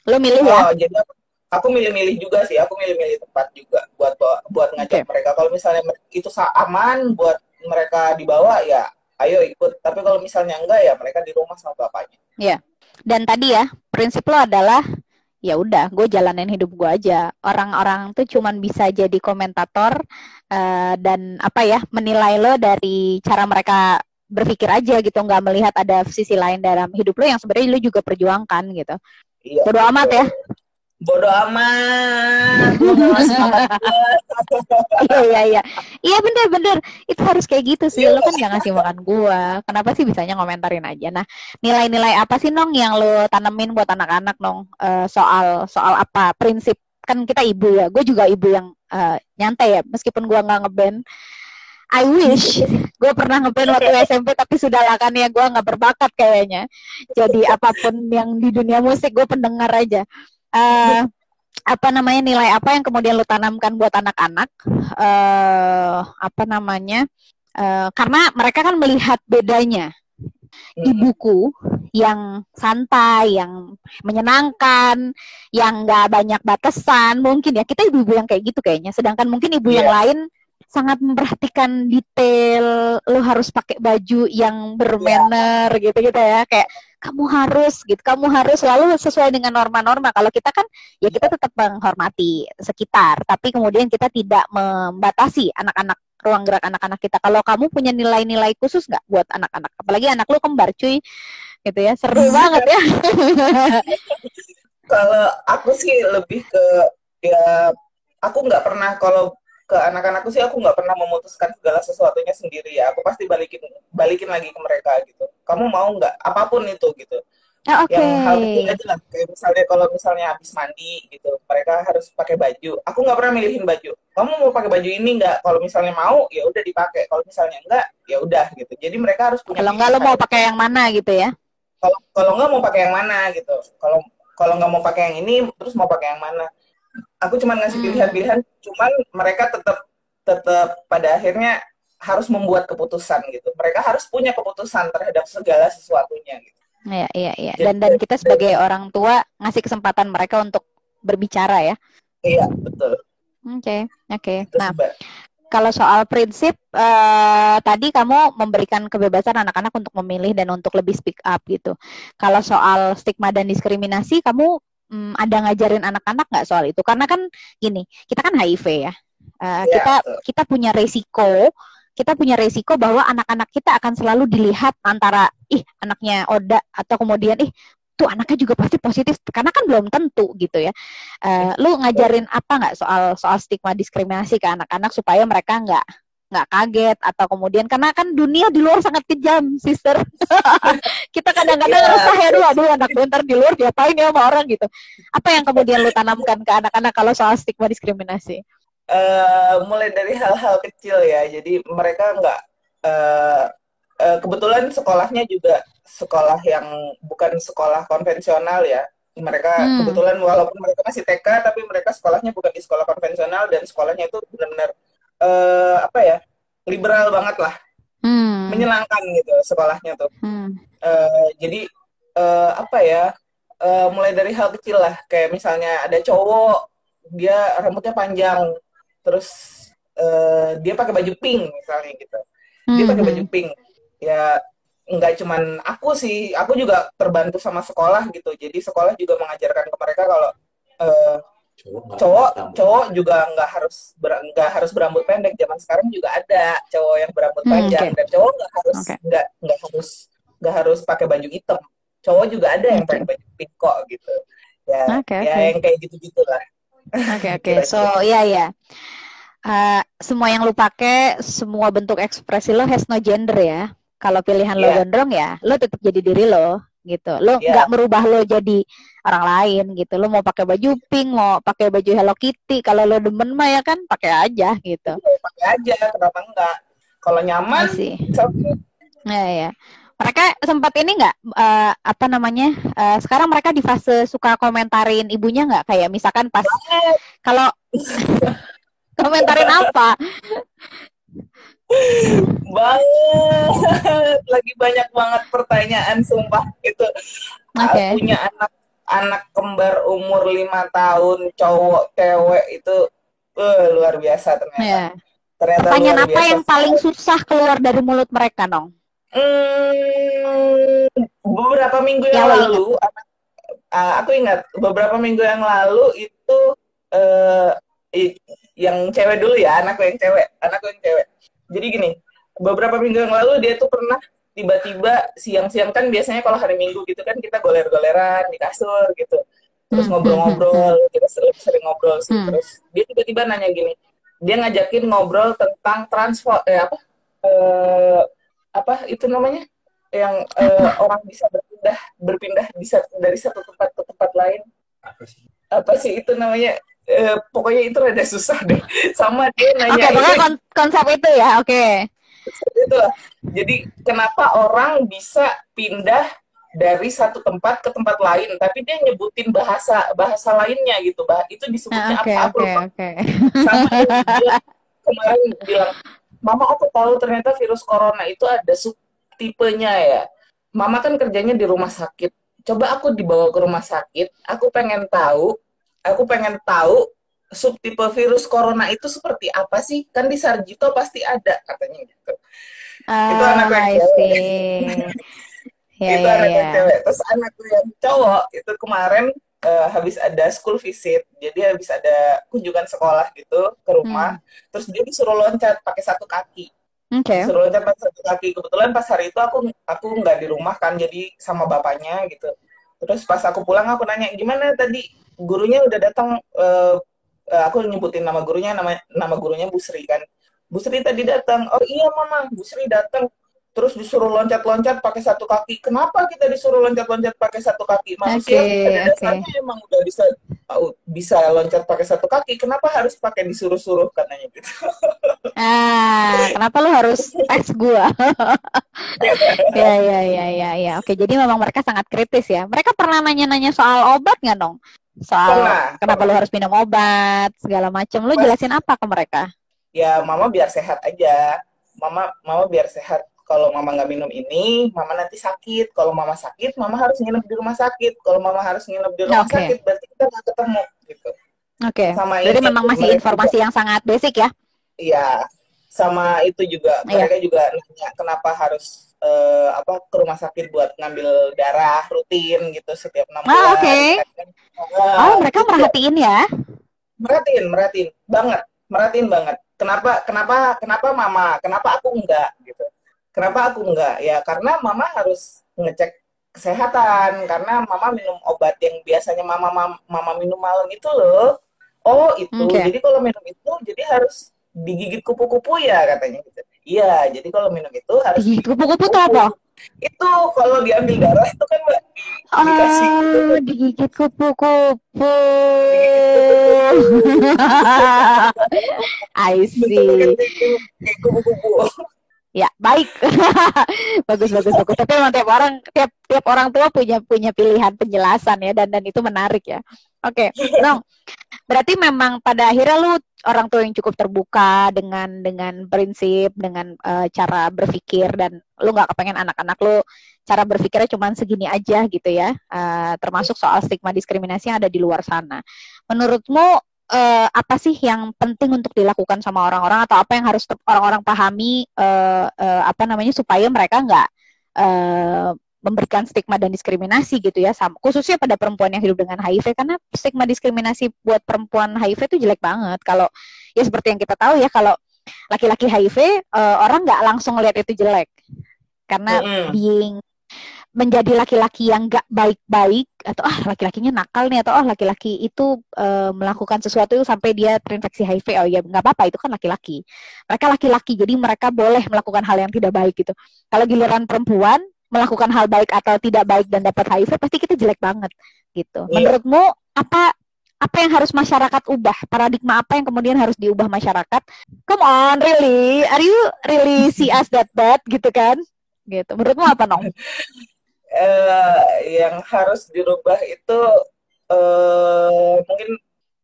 [SPEAKER 2] lo milih ya uh,
[SPEAKER 3] jadi aku, aku milih-milih juga sih aku milih-milih tempat juga buat buat ngajak okay. mereka kalau misalnya itu aman buat mereka dibawa ya ayo ikut tapi kalau misalnya enggak ya mereka di rumah sama bapaknya
[SPEAKER 2] iya yeah. Dan tadi ya prinsip lo adalah ya udah gue jalanin hidup gue aja. Orang-orang tuh cuman bisa jadi komentator uh, dan apa ya menilai lo dari cara mereka berpikir aja gitu. Nggak melihat ada sisi lain dalam hidup lo yang sebenarnya lo juga perjuangkan gitu. Iya, bodo amat ya
[SPEAKER 3] bodo amat.
[SPEAKER 2] Iya iya iya. Iya bener bener. Itu harus kayak gitu sih. Lo kan gak ngasih makan gua. Kenapa sih bisanya ngomentarin aja? Nah nilai-nilai apa sih nong yang lo tanemin buat anak-anak nong? Uh, soal soal apa? Prinsip. Kan kita ibu ya. Gue juga ibu yang uh, nyantai ya. Meskipun gua nggak ngeband I wish gue pernah ngeband waktu SMP tapi sudah lah kan ya. Gue nggak berbakat kayaknya. Jadi apa pun yang di dunia musik gue pendengar aja uh, apa namanya nilai apa yang kemudian lu tanamkan buat anak-anak uh, apa namanya uh, karena mereka kan melihat bedanya ibuku yang santai, yang menyenangkan, yang nggak banyak batasan, mungkin ya kita ibu-ibu yang kayak gitu kayaknya. Sedangkan mungkin ibu yeah. yang iya. lain sangat memperhatikan detail, lu harus pakai baju yang bermanner yeah. gitu-gitu ya, kayak kamu harus gitu, kamu harus selalu sesuai dengan norma-norma. Kalau kita kan ya kita tetap menghormati sekitar, tapi kemudian kita tidak membatasi anak-anak ruang gerak anak-anak kita. Kalau kamu punya nilai-nilai khusus nggak buat anak-anak, apalagi anak lu kembar cuy, gitu ya, seru banget ya.
[SPEAKER 3] Kalau aku sih lebih ke ya aku nggak pernah kalau ke anak-anakku sih aku nggak pernah memutuskan segala sesuatunya sendiri. Ya aku pasti balikin balikin lagi ke mereka gitu. Kamu mau nggak? Apa pun itu gitu.
[SPEAKER 2] Ah, okay.
[SPEAKER 3] yang hal kecil aja lah. Kayak misalnya kalau misalnya habis mandi gitu mereka harus pakai baju. Aku nggak pernah milihin baju. Kamu mau pakai baju ini nggak? Kalau misalnya mau ya udah dipakai. Kalau misalnya enggak ya udah gitu. Jadi mereka harus punya
[SPEAKER 2] kalau nggak lo mau pakai yang mana gitu ya?
[SPEAKER 3] Kalau kalau nggak mau pakai yang mana gitu. Kalau kalau nggak mau pakai yang ini terus mau pakai yang mana aku cuma ngasih hmm. pilihan-pilihan cuman mereka tetap tetap pada akhirnya harus membuat keputusan gitu mereka harus punya keputusan terhadap segala sesuatunya gitu
[SPEAKER 2] iya iya iya dan dan kita sebagai orang tua ngasih kesempatan mereka untuk berbicara ya
[SPEAKER 3] iya betul
[SPEAKER 2] oke okay, oke okay. nah kalau soal prinsip uh, tadi kamu memberikan kebebasan anak-anak untuk memilih dan untuk lebih speak up gitu. Kalau soal stigma dan diskriminasi, kamu hmm, ada ngajarin anak-anak nggak soal itu? Karena kan gini, kita kan HIV ya. Uh, ya kita betul. kita punya resiko, kita punya resiko bahwa anak-anak kita akan selalu dilihat antara ih anaknya Oda atau kemudian ih tuh anaknya juga pasti positif karena kan belum tentu gitu ya. Uh, lu ngajarin apa nggak soal soal stigma diskriminasi ke anak-anak supaya mereka nggak nggak kaget atau kemudian karena kan dunia di luar sangat kejam, sister. kita kadang-kadang yeah. ngerasa heru, aduh anak gue ntar di luar diapain ya sama orang gitu. Apa yang kemudian lu tanamkan ke anak-anak kalau soal stigma diskriminasi?
[SPEAKER 3] Uh, mulai dari hal-hal kecil ya, jadi mereka nggak uh, uh, kebetulan sekolahnya juga sekolah yang bukan sekolah konvensional ya. Mereka hmm. kebetulan walaupun mereka masih TK, tapi mereka sekolahnya bukan di sekolah konvensional dan sekolahnya itu benar-benar uh, apa ya liberal banget lah. Hmm. menyenangkan gitu sekolahnya tuh. Hmm. uh, jadi uh, apa ya uh, mulai dari hal kecil lah. Kayak misalnya ada cowok dia rambutnya panjang. Terus uh, dia pakai baju pink misalnya gitu. Dia pakai baju hmm. pink. Ya nggak cuman aku sih. Aku juga terbantu sama sekolah gitu. Jadi sekolah juga mengajarkan ke mereka kalau uh, cowok cowok, juga nggak harus nggak harus berambut pendek zaman sekarang juga ada cowok yang berambut hmm, panjang okay. dan cowok nggak harus nggak okay. nggak harus nggak harus pakai baju hitam cowok juga ada yang okay. pakai baju pink kok gitu ya okay, ya okay. yang kayak gitu gitulah
[SPEAKER 2] oke okay, oke okay. so ya yeah, ya yeah. uh, semua yang lu pakai, semua bentuk ekspresi lo has no gender ya. Kalau pilihan yeah. lo iya. gondrong ya, lo tetap jadi diri lo gitu. Lo iya. nggak yeah. merubah lo jadi orang lain gitu. Lo mau pakai baju pink, mau pakai baju Hello Kitty, kalau lo demen mah ya kan pakai aja gitu.
[SPEAKER 3] Yeah, pakai aja, kenapa enggak? Kalau nyaman iya
[SPEAKER 2] sih. Ya ya. Mereka sempat ini nggak uh, apa namanya? Uh, sekarang mereka di fase suka komentarin ibunya nggak? Kayak misalkan pas kalau komentarin apa?
[SPEAKER 3] Banget lagi banyak banget pertanyaan sumpah itu okay. punya anak anak kembar umur lima tahun cowok cewek itu uh, luar biasa ternyata yeah.
[SPEAKER 2] ternyata pertanyaan apa biasa. yang paling susah keluar dari mulut mereka dong
[SPEAKER 3] hmm, beberapa minggu yang, yang lalu anak, uh, aku ingat beberapa minggu yang lalu itu uh, yang cewek dulu ya anakku yang cewek anakku yang cewek jadi gini beberapa minggu yang lalu dia tuh pernah tiba-tiba siang-siang kan biasanya kalau hari minggu gitu kan kita goler-goleran di kasur gitu. Terus hmm, ngobrol-ngobrol hmm, kita sering, sering ngobrol sih. Hmm. terus dia tiba-tiba nanya gini dia ngajakin ngobrol tentang transport eh apa eh, apa itu namanya? Yang eh, orang bisa berpindah berpindah bisa dari satu tempat ke tempat lain. Apa sih? Apa sih itu namanya eh, pokoknya itu rada susah deh. Sama dia nanya
[SPEAKER 2] Oke, okay, kon konsep itu ya oke. Okay.
[SPEAKER 3] itu lah. Jadi kenapa orang bisa pindah dari satu tempat ke tempat lain tapi dia nyebutin bahasa bahasa lainnya gitu bah. Itu disebutnya okay, apa okay, okay. sama dia kemarin bilang mama aku tahu ternyata virus corona itu ada subtipenya ya. Mama kan kerjanya di rumah sakit. Coba aku dibawa ke rumah sakit aku pengen tahu aku pengen tahu subtipe virus corona itu seperti apa sih? Kan di Sarjito pasti ada katanya gitu.
[SPEAKER 2] Uh, itu anak yang cewek.
[SPEAKER 3] yeah, itu yeah, anak yang cewek. Terus anakku yang cowok itu kemarin uh, habis ada school visit. Jadi habis ada kunjungan sekolah gitu ke rumah. Hmm. Terus dia disuruh loncat pakai satu kaki.
[SPEAKER 2] Okay.
[SPEAKER 3] Disuruh loncat pakai satu kaki. Kebetulan pas hari itu aku aku nggak di rumah kan, jadi sama bapaknya gitu. Terus pas aku pulang aku nanya gimana tadi gurunya udah datang uh, uh, aku nyebutin nama gurunya nama nama gurunya Bu Sri kan. Bu Sri tadi datang oh iya mama Bu Sri datang. Terus disuruh loncat-loncat pakai satu kaki. Kenapa kita disuruh loncat-loncat pakai satu kaki? Manusia okay, pada dasarnya okay. emang udah bisa bisa loncat pakai satu kaki. Kenapa harus pakai disuruh-suruh? Katanya gitu.
[SPEAKER 2] Ah kenapa lu harus tes gua? Ya ya ya ya ya. Oke jadi memang mereka sangat kritis ya. Mereka pernah nanya-nanya soal obat nggak dong soal pernah, kenapa pernah. lu harus minum obat segala macam lu jelasin apa ke mereka?
[SPEAKER 3] Ya mama biar sehat aja. Mama mama biar sehat. Kalau mama nggak minum ini mama nanti sakit. Kalau mama sakit mama harus nginep di rumah sakit. Kalau mama harus nginep di rumah okay. sakit berarti kita nggak ketemu gitu.
[SPEAKER 2] Oke. Okay. sama jadi memang masih informasi juga, yang sangat basic ya?
[SPEAKER 3] Iya sama itu juga iya. mereka juga nanya kenapa harus uh, apa ke rumah sakit buat ngambil darah rutin gitu setiap enam ah, bulan.
[SPEAKER 2] Oke. Okay. Uh, oh mereka gitu. merhatiin ya?
[SPEAKER 3] Merhatiin, merhatiin banget, merhatiin banget. Kenapa, kenapa, kenapa mama, kenapa aku enggak gitu? Kenapa aku enggak? Ya karena mama harus ngecek kesehatan karena mama minum obat yang biasanya mama mama, mama minum malam itu loh. Oh itu, okay. jadi kalau minum itu jadi harus digigit kupu-kupu ya katanya gitu. Iya, jadi kalau minum itu harus
[SPEAKER 2] digigit kupu-kupu itu apa?
[SPEAKER 3] Itu kalau diambil darah itu kan mbak
[SPEAKER 2] dikasih ah, gitu. digigit kupu-kupu. I see. kupu-kupu. Ya, baik. bagus bagus bagus. Tapi memang tiap orang tiap tiap orang tua punya punya pilihan penjelasan ya dan dan itu menarik ya. Oke, okay. Nong. Berarti memang pada akhirnya lu orang tua yang cukup terbuka dengan dengan prinsip, dengan uh, cara berpikir dan lu nggak kepengen anak-anak lu cara berpikirnya cuma segini aja gitu ya. Uh, termasuk soal stigma diskriminasi yang ada di luar sana. Menurutmu uh, apa sih yang penting untuk dilakukan sama orang-orang atau apa yang harus orang-orang pahami uh, uh, apa namanya supaya mereka nggak uh, memberikan stigma dan diskriminasi gitu ya sama khususnya pada perempuan yang hidup dengan HIV karena stigma diskriminasi buat perempuan HIV itu jelek banget kalau ya seperti yang kita tahu ya kalau laki-laki HIV uh, orang nggak langsung lihat itu jelek karena mm -hmm. being menjadi laki-laki yang gak baik-baik atau ah laki-lakinya nakal nih atau ah laki-laki itu uh, melakukan sesuatu sampai dia terinfeksi HIV oh ya nggak apa-apa itu kan laki-laki. Mereka laki-laki jadi mereka boleh melakukan hal yang tidak baik gitu. Kalau giliran perempuan melakukan hal baik atau tidak baik dan dapat HIV pasti kita jelek banget gitu. Yeah. menurutmu apa apa yang harus masyarakat ubah? Paradigma apa yang kemudian harus diubah masyarakat? Come on really? Are you really see us that bad? Gitu kan? Gitu. Menurutmu apa nong
[SPEAKER 3] uh, yang harus dirubah itu uh, mungkin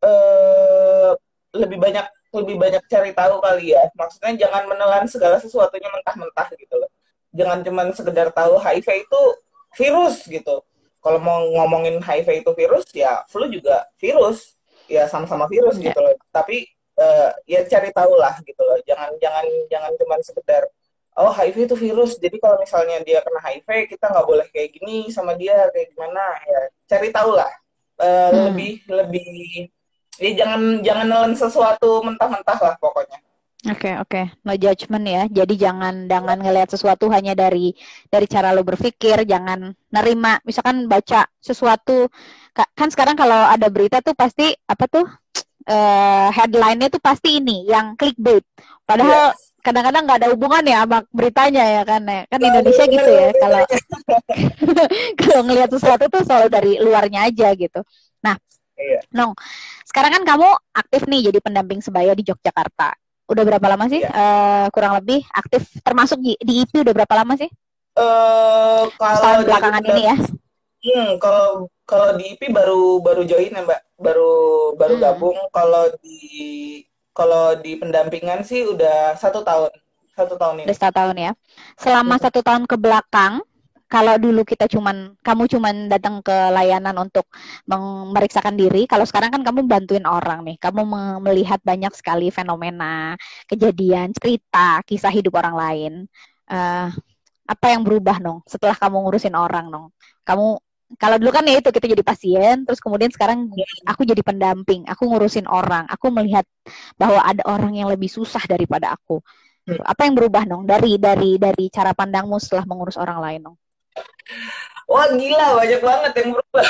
[SPEAKER 3] uh, lebih banyak lebih banyak cari tahu kali ya. Maksudnya jangan menelan segala sesuatunya mentah-mentah gitu loh. Jangan cuma sekedar tahu HIV itu virus gitu. Kalau mau ngomongin HIV itu virus ya flu juga virus. Ya sama-sama virus gitu loh. Tapi uh, ya cari tahu lah gitu loh. Jangan jangan jangan cuma sekedar oh HIV itu virus jadi kalau misalnya dia kena HIV kita nggak boleh kayak gini sama dia kayak gimana ya cari tahu lah uh, hmm. lebih lebih ya jangan jangan nelen sesuatu mentah-mentah lah pokoknya
[SPEAKER 2] Oke okay, oke, okay. no judgment ya. Jadi jangan jangan ngelihat sesuatu hanya dari dari cara lo berpikir, jangan nerima. Misalkan baca sesuatu, kan sekarang kalau ada berita tuh pasti apa tuh uh, headline-nya tuh pasti ini yang clickbait. Padahal yes kadang-kadang nggak ada hubungan ya sama beritanya ya kan ya. Kan Indonesia gitu ya kalau kalau ngelihat sesuatu tuh selalu dari luarnya aja gitu. Nah iya. Nong sekarang kan kamu aktif nih jadi pendamping sebaya di Yogyakarta. Udah berapa lama sih iya. uh, kurang lebih aktif termasuk di, di IP udah berapa lama sih?
[SPEAKER 3] Uh, kalau
[SPEAKER 2] belakangan ini ya?
[SPEAKER 3] Hmm, kalau kalau di IP baru baru join ya mbak. Baru baru hmm. gabung. Kalau di kalau di pendampingan sih udah satu tahun, satu tahun ini.
[SPEAKER 2] Udah satu tahun ya. Selama satu tahun ke belakang, kalau dulu kita cuman kamu cuman datang ke layanan untuk memeriksakan diri, kalau sekarang kan kamu bantuin orang nih. Kamu melihat banyak sekali fenomena, kejadian, cerita, kisah hidup orang lain. Uh, apa yang berubah nong setelah kamu ngurusin orang nong? Kamu kalau dulu kan ya itu kita jadi pasien, terus kemudian sekarang iya. aku jadi pendamping, aku ngurusin orang, aku melihat bahwa ada orang yang lebih susah daripada aku. Hmm. Apa yang berubah dong dari dari dari cara pandangmu setelah mengurus orang lain dong?
[SPEAKER 3] Wah gila banyak banget yang berubah.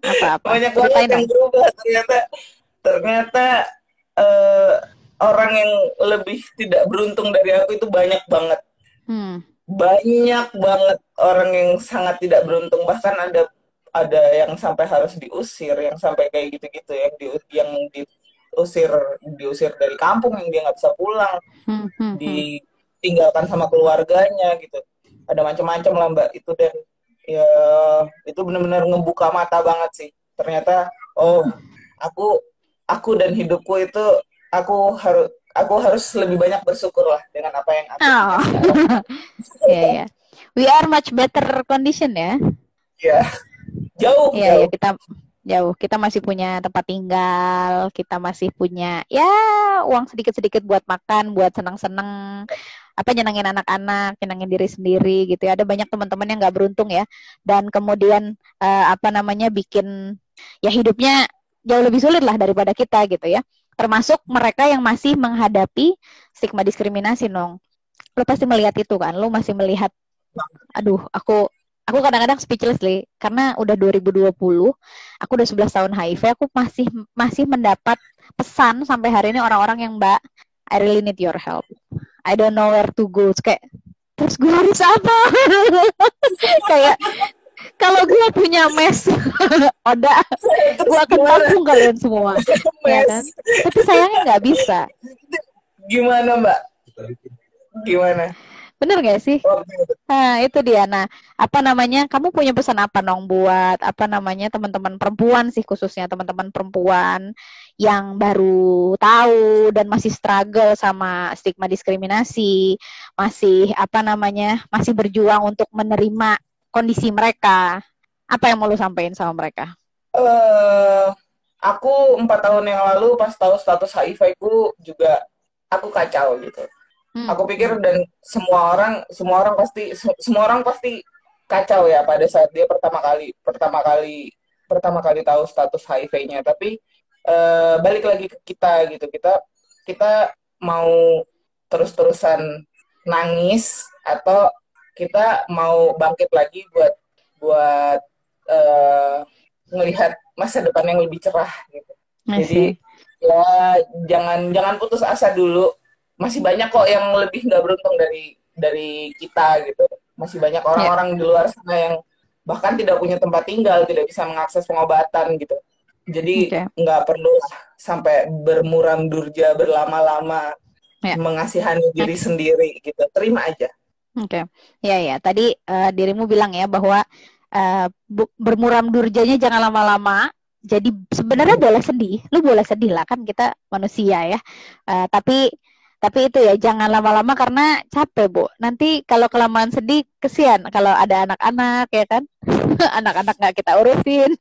[SPEAKER 2] apa apa?
[SPEAKER 3] Banyak banget yang berubah ternyata ternyata uh, orang yang lebih tidak beruntung dari aku itu banyak banget. Hmm banyak banget orang yang sangat tidak beruntung. Bahkan ada ada yang sampai harus diusir yang sampai kayak gitu-gitu yang di yang diusir diusir dari kampung yang dia nggak bisa pulang. Hmm, hmm, hmm. ditinggalkan sama keluarganya gitu. Ada macam-macam lah mbak. Itu dan ya itu benar-benar ngebuka mata banget sih. Ternyata oh aku aku dan hidupku itu aku harus aku harus lebih banyak bersyukur lah dengan apa yang aku oh.
[SPEAKER 2] yeah, yeah. we are much better condition ya
[SPEAKER 3] ya yeah. jauh
[SPEAKER 2] yeah, jauh. Yeah, kita jauh kita masih punya tempat tinggal kita masih punya ya uang sedikit sedikit buat makan buat senang senang apa nyenangin anak-anak nyenangin diri sendiri gitu ya ada banyak teman-teman yang nggak beruntung ya dan kemudian uh, apa namanya bikin ya hidupnya jauh lebih sulit lah daripada kita gitu ya termasuk mereka yang masih menghadapi stigma diskriminasi nong. Lo pasti melihat itu kan? Lo masih melihat aduh aku aku kadang-kadang speechless li. Karena udah 2020 aku udah 11 tahun HIV aku masih masih mendapat pesan sampai hari ini orang-orang yang mbak I really need your help. I don't know where to go. Kayak terus gue harus apa? Kayak kalau gue punya mes Oda gue akan tampung kalian semua. Ya kan? Tapi sayangnya nggak bisa.
[SPEAKER 3] Gimana mbak? Gimana?
[SPEAKER 2] Bener gak sih? Nah itu dia. Nah apa namanya? Kamu punya pesan apa nong buat apa namanya teman-teman perempuan sih khususnya teman-teman perempuan yang baru tahu dan masih struggle sama stigma diskriminasi masih apa namanya masih berjuang untuk menerima kondisi mereka. Apa yang mau lu sampaikan sama mereka?
[SPEAKER 3] Uh, aku empat tahun yang lalu pas tahu status HIV ku juga aku kacau gitu. Hmm. Aku pikir dan semua orang semua orang pasti semua orang pasti kacau ya pada saat dia pertama kali pertama kali pertama kali tahu status HIV-nya. Tapi uh, balik lagi ke kita gitu. Kita kita mau terus-terusan nangis atau kita mau bangkit lagi buat buat uh, ngelihat masa depan yang lebih cerah gitu. Jadi ya jangan jangan putus asa dulu. Masih banyak kok yang lebih nggak beruntung dari dari kita gitu. Masih banyak orang-orang yeah. di luar sana yang bahkan tidak punya tempat tinggal, tidak bisa mengakses pengobatan gitu. Jadi nggak okay. perlu sampai bermuram durja berlama-lama yeah. mengasihani diri sendiri gitu. Terima aja.
[SPEAKER 2] Oke, okay. ya ya. Tadi uh, dirimu bilang ya bahwa uh, bermuram durjanya jangan lama-lama. Jadi sebenarnya boleh sedih, lu boleh sedih lah kan kita manusia ya. Uh, tapi tapi itu ya jangan lama-lama karena capek bu. Nanti kalau kelamaan sedih kesian kalau ada anak-anak ya kan, anak-anak nggak kita urusin.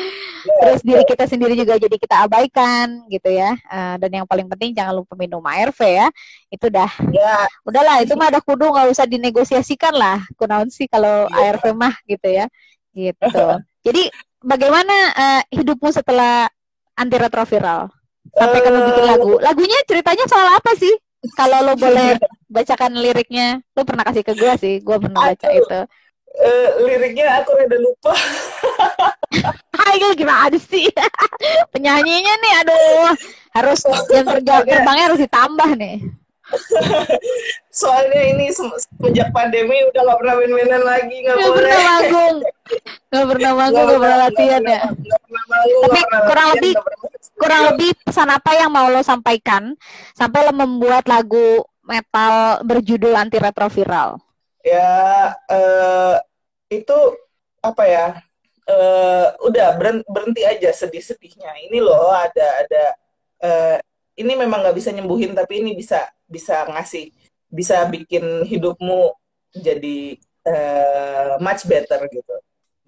[SPEAKER 2] Terus diri kita sendiri juga jadi kita abaikan gitu ya. Uh, dan yang paling penting jangan lupa minum ARV ya. Itu dah. Ya. Udahlah itu mah ada kudu nggak usah dinegosiasikan lah. Kunaun sih kalau ya. ARV mah gitu ya. Gitu. jadi bagaimana uh, hidupmu setelah antiretroviral? Sampai kamu bikin lagu. Lagunya ceritanya soal apa sih? Kalau lo boleh bacakan liriknya, lo pernah kasih ke gue sih, gue pernah baca itu.
[SPEAKER 3] Uh, liriknya aku udah lupa.
[SPEAKER 2] Hai gimana sih? Penyanyinya nih, aduh, harus yang terbangnya harus ditambah nih.
[SPEAKER 3] Soalnya ini semenjak pandemi udah gak pernah main-mainan lagi,
[SPEAKER 2] gak, gak pernah manggung, gak pernah manggung, gak, pernah latihan ya. Tapi kurang lebih kurang lebih pesan apa yang mau lo sampaikan sampai lo membuat lagu metal berjudul anti retroviral?
[SPEAKER 3] Ya uh, itu apa ya? Uh, udah berhenti aja sedih-sedihnya. Ini loh ada ada uh, ini memang nggak bisa nyembuhin tapi ini bisa bisa ngasih bisa bikin hidupmu jadi uh, much better gitu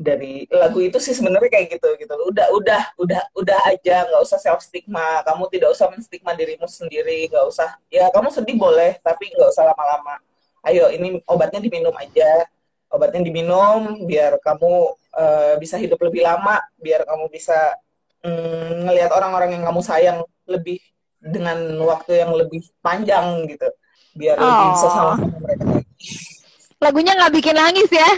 [SPEAKER 3] dari lagu itu sih sebenarnya kayak gitu gitu. Udah udah udah udah aja. Nggak usah self stigma kamu tidak usah menstigma dirimu sendiri. Nggak usah. Ya kamu sedih boleh tapi nggak usah lama-lama. Ayo ini obatnya diminum aja. Obatnya diminum biar kamu uh, bisa hidup lebih lama. Biar kamu bisa mm, ngelihat orang-orang yang kamu sayang lebih dengan waktu yang lebih panjang gitu. Biar oh. lebih bisa sama-sama mereka
[SPEAKER 2] lagunya nggak bikin nangis ya?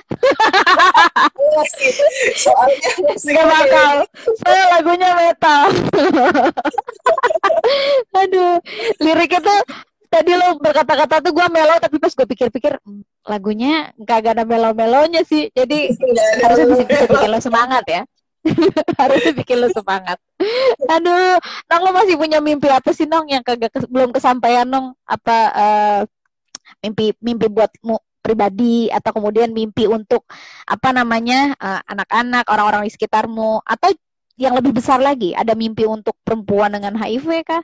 [SPEAKER 3] Soalnya
[SPEAKER 2] nggak bakal. Saya lagunya metal. Aduh. Liriknya tuh tadi lo berkata-kata tuh gue melo tapi pas gue pikir-pikir hmm, lagunya nggak ada melo-melonya sih. Jadi harusnya bisa, bisa bikin lo semangat ya. Harusnya bikin lo semangat. Aduh. Nong lo masih punya mimpi apa sih nong yang kagak belum kesampaian nong? Apa uh, mimpi mimpi buatmu pribadi atau kemudian mimpi untuk apa namanya eh, anak-anak orang-orang di sekitarmu atau yang lebih besar lagi ada mimpi untuk perempuan dengan HIV kah?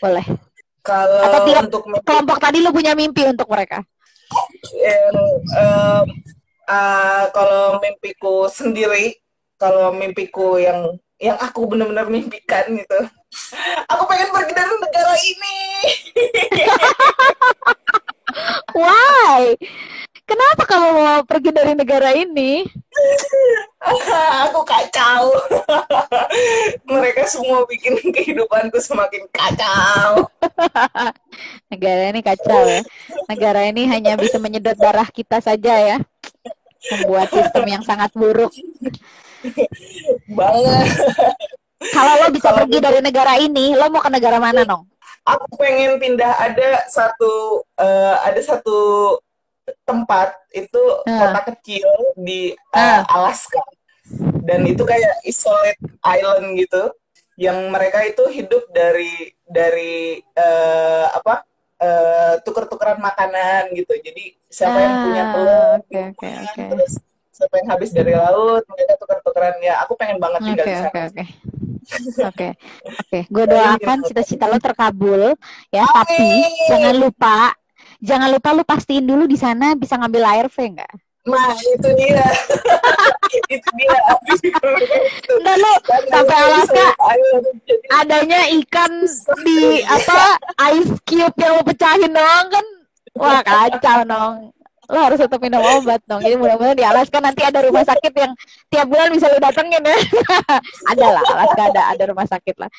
[SPEAKER 2] Boleh.
[SPEAKER 3] Kalau
[SPEAKER 2] atau tiap untuk mimpi, kelompok tadi lo punya mimpi untuk mereka?
[SPEAKER 3] Yang uh, uh, kalau mimpiku sendiri kalau mimpiku yang yang aku benar-benar mimpikan gitu. Aku pengen pergi dari negara ini
[SPEAKER 2] Why? Kenapa kamu mau pergi dari negara ini?
[SPEAKER 3] Aku kacau. Mereka semua bikin kehidupanku semakin kacau.
[SPEAKER 2] negara ini kacau ya. Negara ini hanya bisa menyedot darah kita saja ya. Membuat sistem yang sangat buruk.
[SPEAKER 3] Banget.
[SPEAKER 2] Kalau lo bisa Kalo pergi dari negara ini, lo mau ke negara mana, Nong?
[SPEAKER 3] Aku pengen pindah ada satu uh, ada satu tempat itu uh. kota kecil di uh, uh. Alaska dan itu kayak isolate island gitu yang mereka itu hidup dari dari uh, apa uh, tuker-tukeran makanan gitu jadi siapa uh, yang punya telur okay, okay, okay. terus siapa yang habis dari laut mereka tuker-tukeran ya aku pengen banget tinggal okay, di sana okay, okay.
[SPEAKER 2] Oke, oke. Gue doakan cita-cita lo terkabul ya. Amin. Tapi jangan lupa, jangan lupa lu pastiin dulu di sana bisa ngambil ARV nggak?
[SPEAKER 3] Nah itu dia, itu dia.
[SPEAKER 2] Nah lo sampai Alaska adanya ikan di apa ice cube yang lo pecahin dong kan? Wah kacau dong lo harus tetap minum obat dong. Jadi mudah-mudahan di Alaska nanti ada rumah sakit yang tiap bulan bisa lo datengin ya. ada lah, Alaska ada ada rumah sakit lah.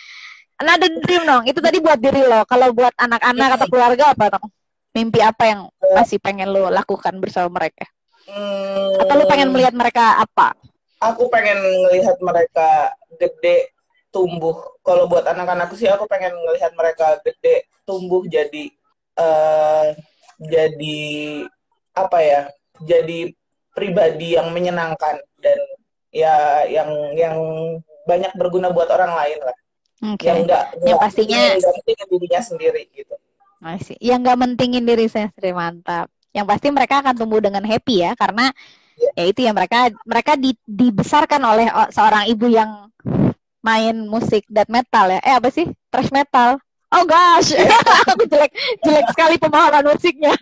[SPEAKER 2] Nah, ada dream dong. Itu tadi buat diri lo. Kalau buat anak-anak atau keluarga apa dong? Mimpi apa yang masih pengen lo lakukan bersama mereka? Hmm, Atau lo pengen melihat mereka apa?
[SPEAKER 3] Aku pengen melihat mereka gede, tumbuh. Kalau buat anak-anakku sih aku pengen melihat mereka gede, tumbuh jadi uh, jadi apa ya? Jadi pribadi yang menyenangkan dan ya yang yang banyak berguna buat orang lain lah.
[SPEAKER 2] Okay. Yang enggak yang pastinya
[SPEAKER 3] yang dirinya sendiri gitu.
[SPEAKER 2] Masih. Yang enggak mentingin diri saya sendiri mantap. Yang pasti mereka akan tumbuh dengan happy ya karena yeah. ya itu ya mereka mereka di, dibesarkan oleh seorang ibu yang main musik death metal ya. Eh apa sih? Thrash metal. Oh gosh, aku jelek jelek sekali pemahaman musiknya.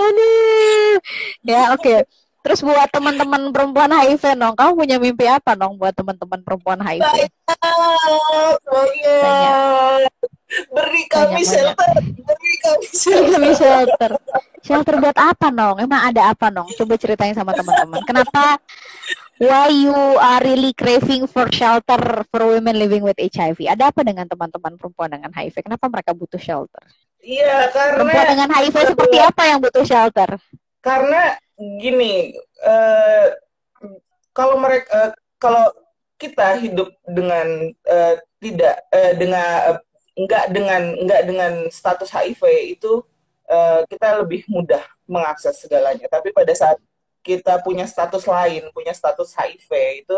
[SPEAKER 2] Aduh. Ya oke. Okay. Terus buat teman-teman perempuan HIV dong, kamu punya mimpi apa dong buat teman-teman perempuan HIV? Banyak,
[SPEAKER 3] banyak. Beri kami banyak, shelter, banyak. beri kami shelter.
[SPEAKER 2] Beri kami shelter. Shelter buat apa dong? Emang ada apa dong? Coba ceritain sama teman-teman. Kenapa? Why you are really craving for shelter for women living with HIV? Ada apa dengan teman-teman perempuan dengan HIV? Kenapa mereka butuh shelter?
[SPEAKER 3] Iya, karena
[SPEAKER 2] perempuan dengan HIV seperti apa yang butuh shelter?
[SPEAKER 3] Karena gini, uh, kalau mereka uh, kalau kita hidup dengan uh, tidak uh, dengan uh, enggak dengan enggak dengan status HIV itu uh, kita lebih mudah mengakses segalanya. Tapi pada saat kita punya status lain, punya status HIV itu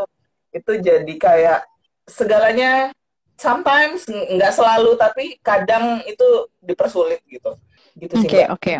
[SPEAKER 3] itu jadi kayak segalanya sometimes nggak selalu tapi kadang itu dipersulit gitu. Gitu
[SPEAKER 2] sih. Oke, okay, oke. Okay.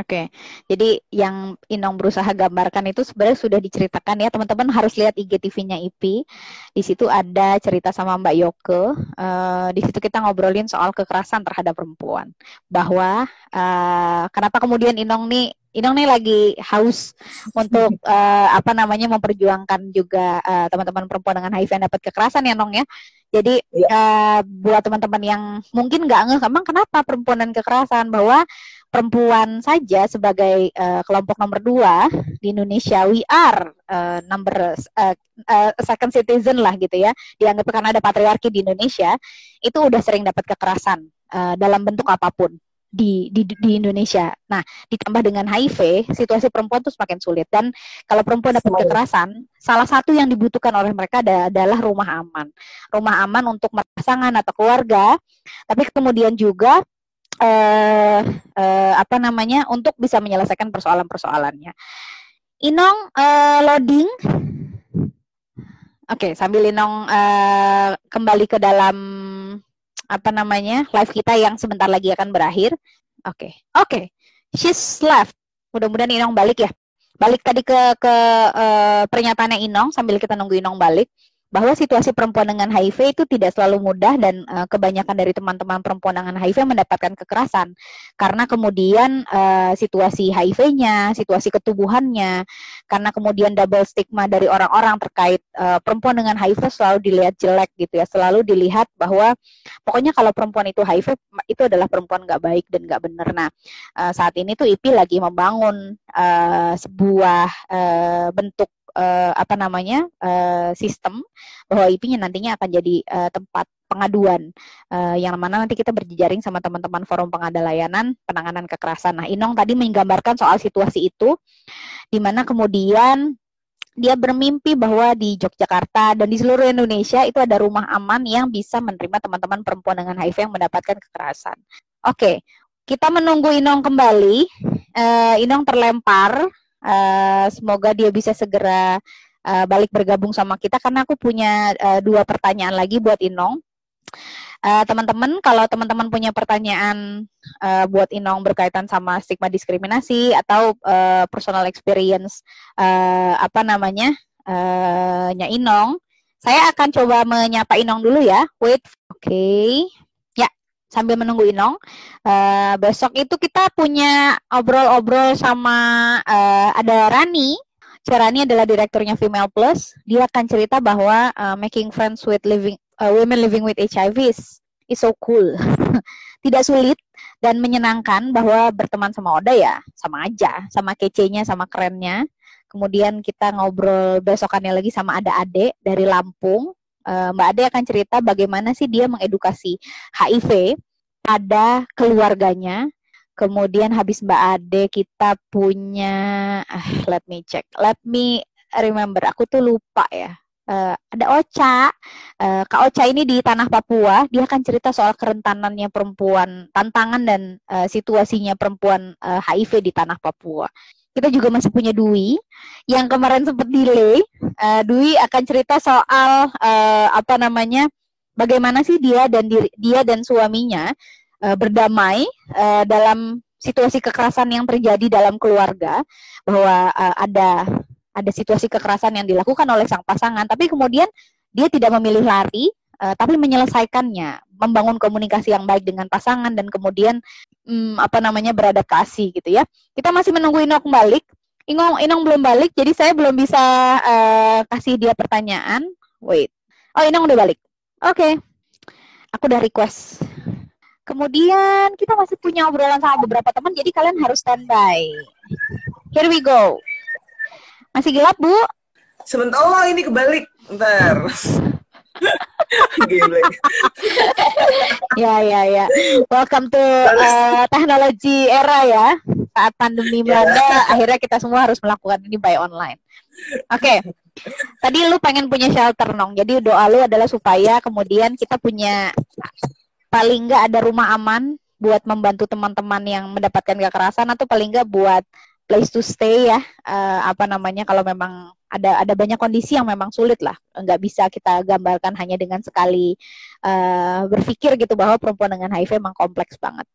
[SPEAKER 2] Oke, jadi yang Inong berusaha gambarkan itu sebenarnya sudah diceritakan ya teman-teman harus lihat IGTV-nya IP. Di situ ada cerita sama Mbak Yoke. Uh, di situ kita ngobrolin soal kekerasan terhadap perempuan. Bahwa uh, kenapa kemudian Inong nih Inong nih lagi haus untuk uh, apa namanya memperjuangkan juga uh, teman-teman perempuan dengan HIV yang dapat kekerasan ya Nong ya. Jadi ya. uh, buat teman-teman yang mungkin nggak ngeh, emang kenapa perempuan dan kekerasan bahwa perempuan saja sebagai uh, kelompok nomor dua di Indonesia, we are uh, number uh, uh, second citizen lah gitu ya, dianggap karena ada patriarki di Indonesia, itu udah sering dapat kekerasan uh, dalam bentuk apa pun di, di di Indonesia. Nah, ditambah dengan HIV, situasi perempuan tuh semakin sulit. Dan kalau perempuan dapat kekerasan, salah satu yang dibutuhkan oleh mereka adalah rumah aman, rumah aman untuk pasangan atau keluarga. Tapi kemudian juga uh, uh, apa namanya untuk bisa menyelesaikan persoalan-persoalannya. Inong uh, loading. Oke, okay, sambil Inong uh, kembali ke dalam apa namanya live kita yang sebentar lagi akan berakhir. Oke, okay. oke, okay. she's left. Mudah-mudahan Inong balik ya. Balik tadi ke ke uh, pernyataannya Inong sambil kita nunggu Inong balik bahwa situasi perempuan dengan HIV itu tidak selalu mudah dan uh, kebanyakan dari teman-teman perempuan dengan HIV mendapatkan kekerasan karena kemudian uh, situasi HIV-nya, situasi ketubuhannya, karena kemudian double stigma dari orang-orang terkait uh, perempuan dengan HIV selalu dilihat jelek gitu ya, selalu dilihat bahwa pokoknya kalau perempuan itu HIV itu adalah perempuan nggak baik dan nggak benar. Nah uh, saat ini tuh IP lagi membangun uh, sebuah uh, bentuk uh, apa namanya uh, sistem bahwa IP-nya nantinya akan jadi uh, tempat pengaduan uh, yang mana nanti kita berjejaring sama teman-teman forum pengada layanan penanganan kekerasan. Nah, Inong tadi menggambarkan soal situasi itu di mana kemudian dia bermimpi bahwa di Yogyakarta dan di seluruh Indonesia itu ada rumah aman yang bisa menerima teman-teman perempuan dengan HIV yang mendapatkan kekerasan. Oke, kita menunggu Inong kembali. Uh, Inong terlempar Uh, semoga dia bisa segera uh, balik bergabung sama kita karena aku punya uh, dua pertanyaan lagi buat Inong. Uh, teman-teman, kalau teman-teman punya pertanyaan uh, buat Inong berkaitan sama stigma diskriminasi atau uh, personal experience uh, apa namanya uh, nya Inong, saya akan coba menyapa Inong dulu ya. Wait, oke. Okay sambil menunggu Inong. Uh, besok itu kita punya obrol-obrol sama uh, ada Rani. Rani adalah direkturnya Female Plus. Dia akan cerita bahwa uh, making friends with living uh, women living with HIV is, is so cool. Tidak sulit dan menyenangkan bahwa berteman sama Oda ya sama aja, sama kece-nya, sama kerennya. Kemudian kita ngobrol besokannya lagi sama ada Ade dari Lampung uh, Mbak Ade akan cerita bagaimana sih dia mengedukasi HIV pada keluarganya. Kemudian habis Mbak Ade kita punya uh, let me check. Let me remember. Aku tuh lupa ya. Uh, ada Ocha, uh, Kak Ocha ini di tanah Papua, dia akan cerita soal kerentanannya perempuan, tantangan dan uh, situasinya perempuan uh, HIV di tanah Papua. Kita juga masih punya Dwi yang kemarin sempat delay. Uh, Dwi akan cerita soal uh, apa namanya, bagaimana sih dia dan diri, dia dan suaminya uh, berdamai uh, dalam situasi kekerasan yang terjadi dalam keluarga, bahwa uh, ada ada situasi kekerasan yang dilakukan oleh sang pasangan, tapi kemudian dia tidak memilih lari, uh, tapi menyelesaikannya, membangun komunikasi yang baik dengan pasangan dan kemudian um, apa namanya beradaptasi gitu ya. Kita masih menunggu Inong balik. Inong Inong belum balik, jadi saya belum bisa uh, kasih dia pertanyaan. Wait, oh Inong udah balik. Oke, okay. aku udah request. Kemudian kita masih punya obrolan sama beberapa teman, jadi kalian harus standby. Here we go. Masih gelap, Bu?
[SPEAKER 3] Sebentar, oh ini kebalik.
[SPEAKER 2] Ya, ya, ya. Welcome to uh, teknologi era ya. Saat pandemi ya. melanda, yeah. akhirnya kita semua harus melakukan ini by online. Oke. Okay. Tadi lu pengen punya shelter, Nong. Jadi doa lu adalah supaya kemudian kita punya paling nggak ada rumah aman buat membantu teman-teman yang mendapatkan kekerasan atau paling nggak buat place to stay ya uh, apa namanya kalau memang ada ada banyak kondisi yang memang sulit lah nggak bisa kita gambarkan hanya dengan sekali uh, berpikir gitu bahwa perempuan dengan HIV memang kompleks banget.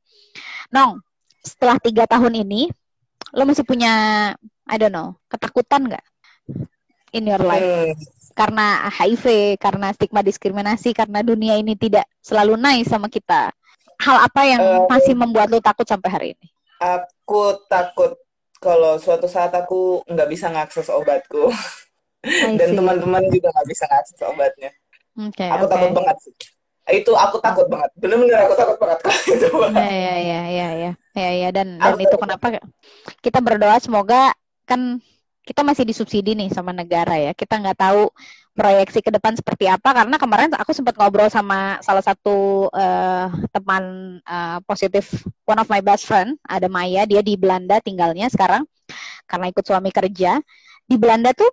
[SPEAKER 2] Nong setelah tiga tahun ini lo masih punya I don't know ketakutan nggak in your life hmm. karena HIV karena stigma diskriminasi karena dunia ini tidak selalu nice sama kita hal apa yang masih membuat lo takut sampai hari ini?
[SPEAKER 3] Aku takut kalau suatu saat aku nggak bisa ngakses obatku dan teman-teman juga nggak bisa ngakses obatnya. Okay, aku okay. takut banget sih. Itu aku takut banget. Bener-bener aku takut banget kalau itu.
[SPEAKER 2] Ya ya ya ya ya ya dan dan itu kenapa kita berdoa semoga kan kita masih disubsidi nih sama negara ya. Kita nggak tahu proyeksi ke depan seperti apa karena kemarin aku sempat ngobrol sama salah satu uh, teman uh, positif one of my best friend ada Maya dia di Belanda tinggalnya sekarang karena ikut suami kerja. Di Belanda tuh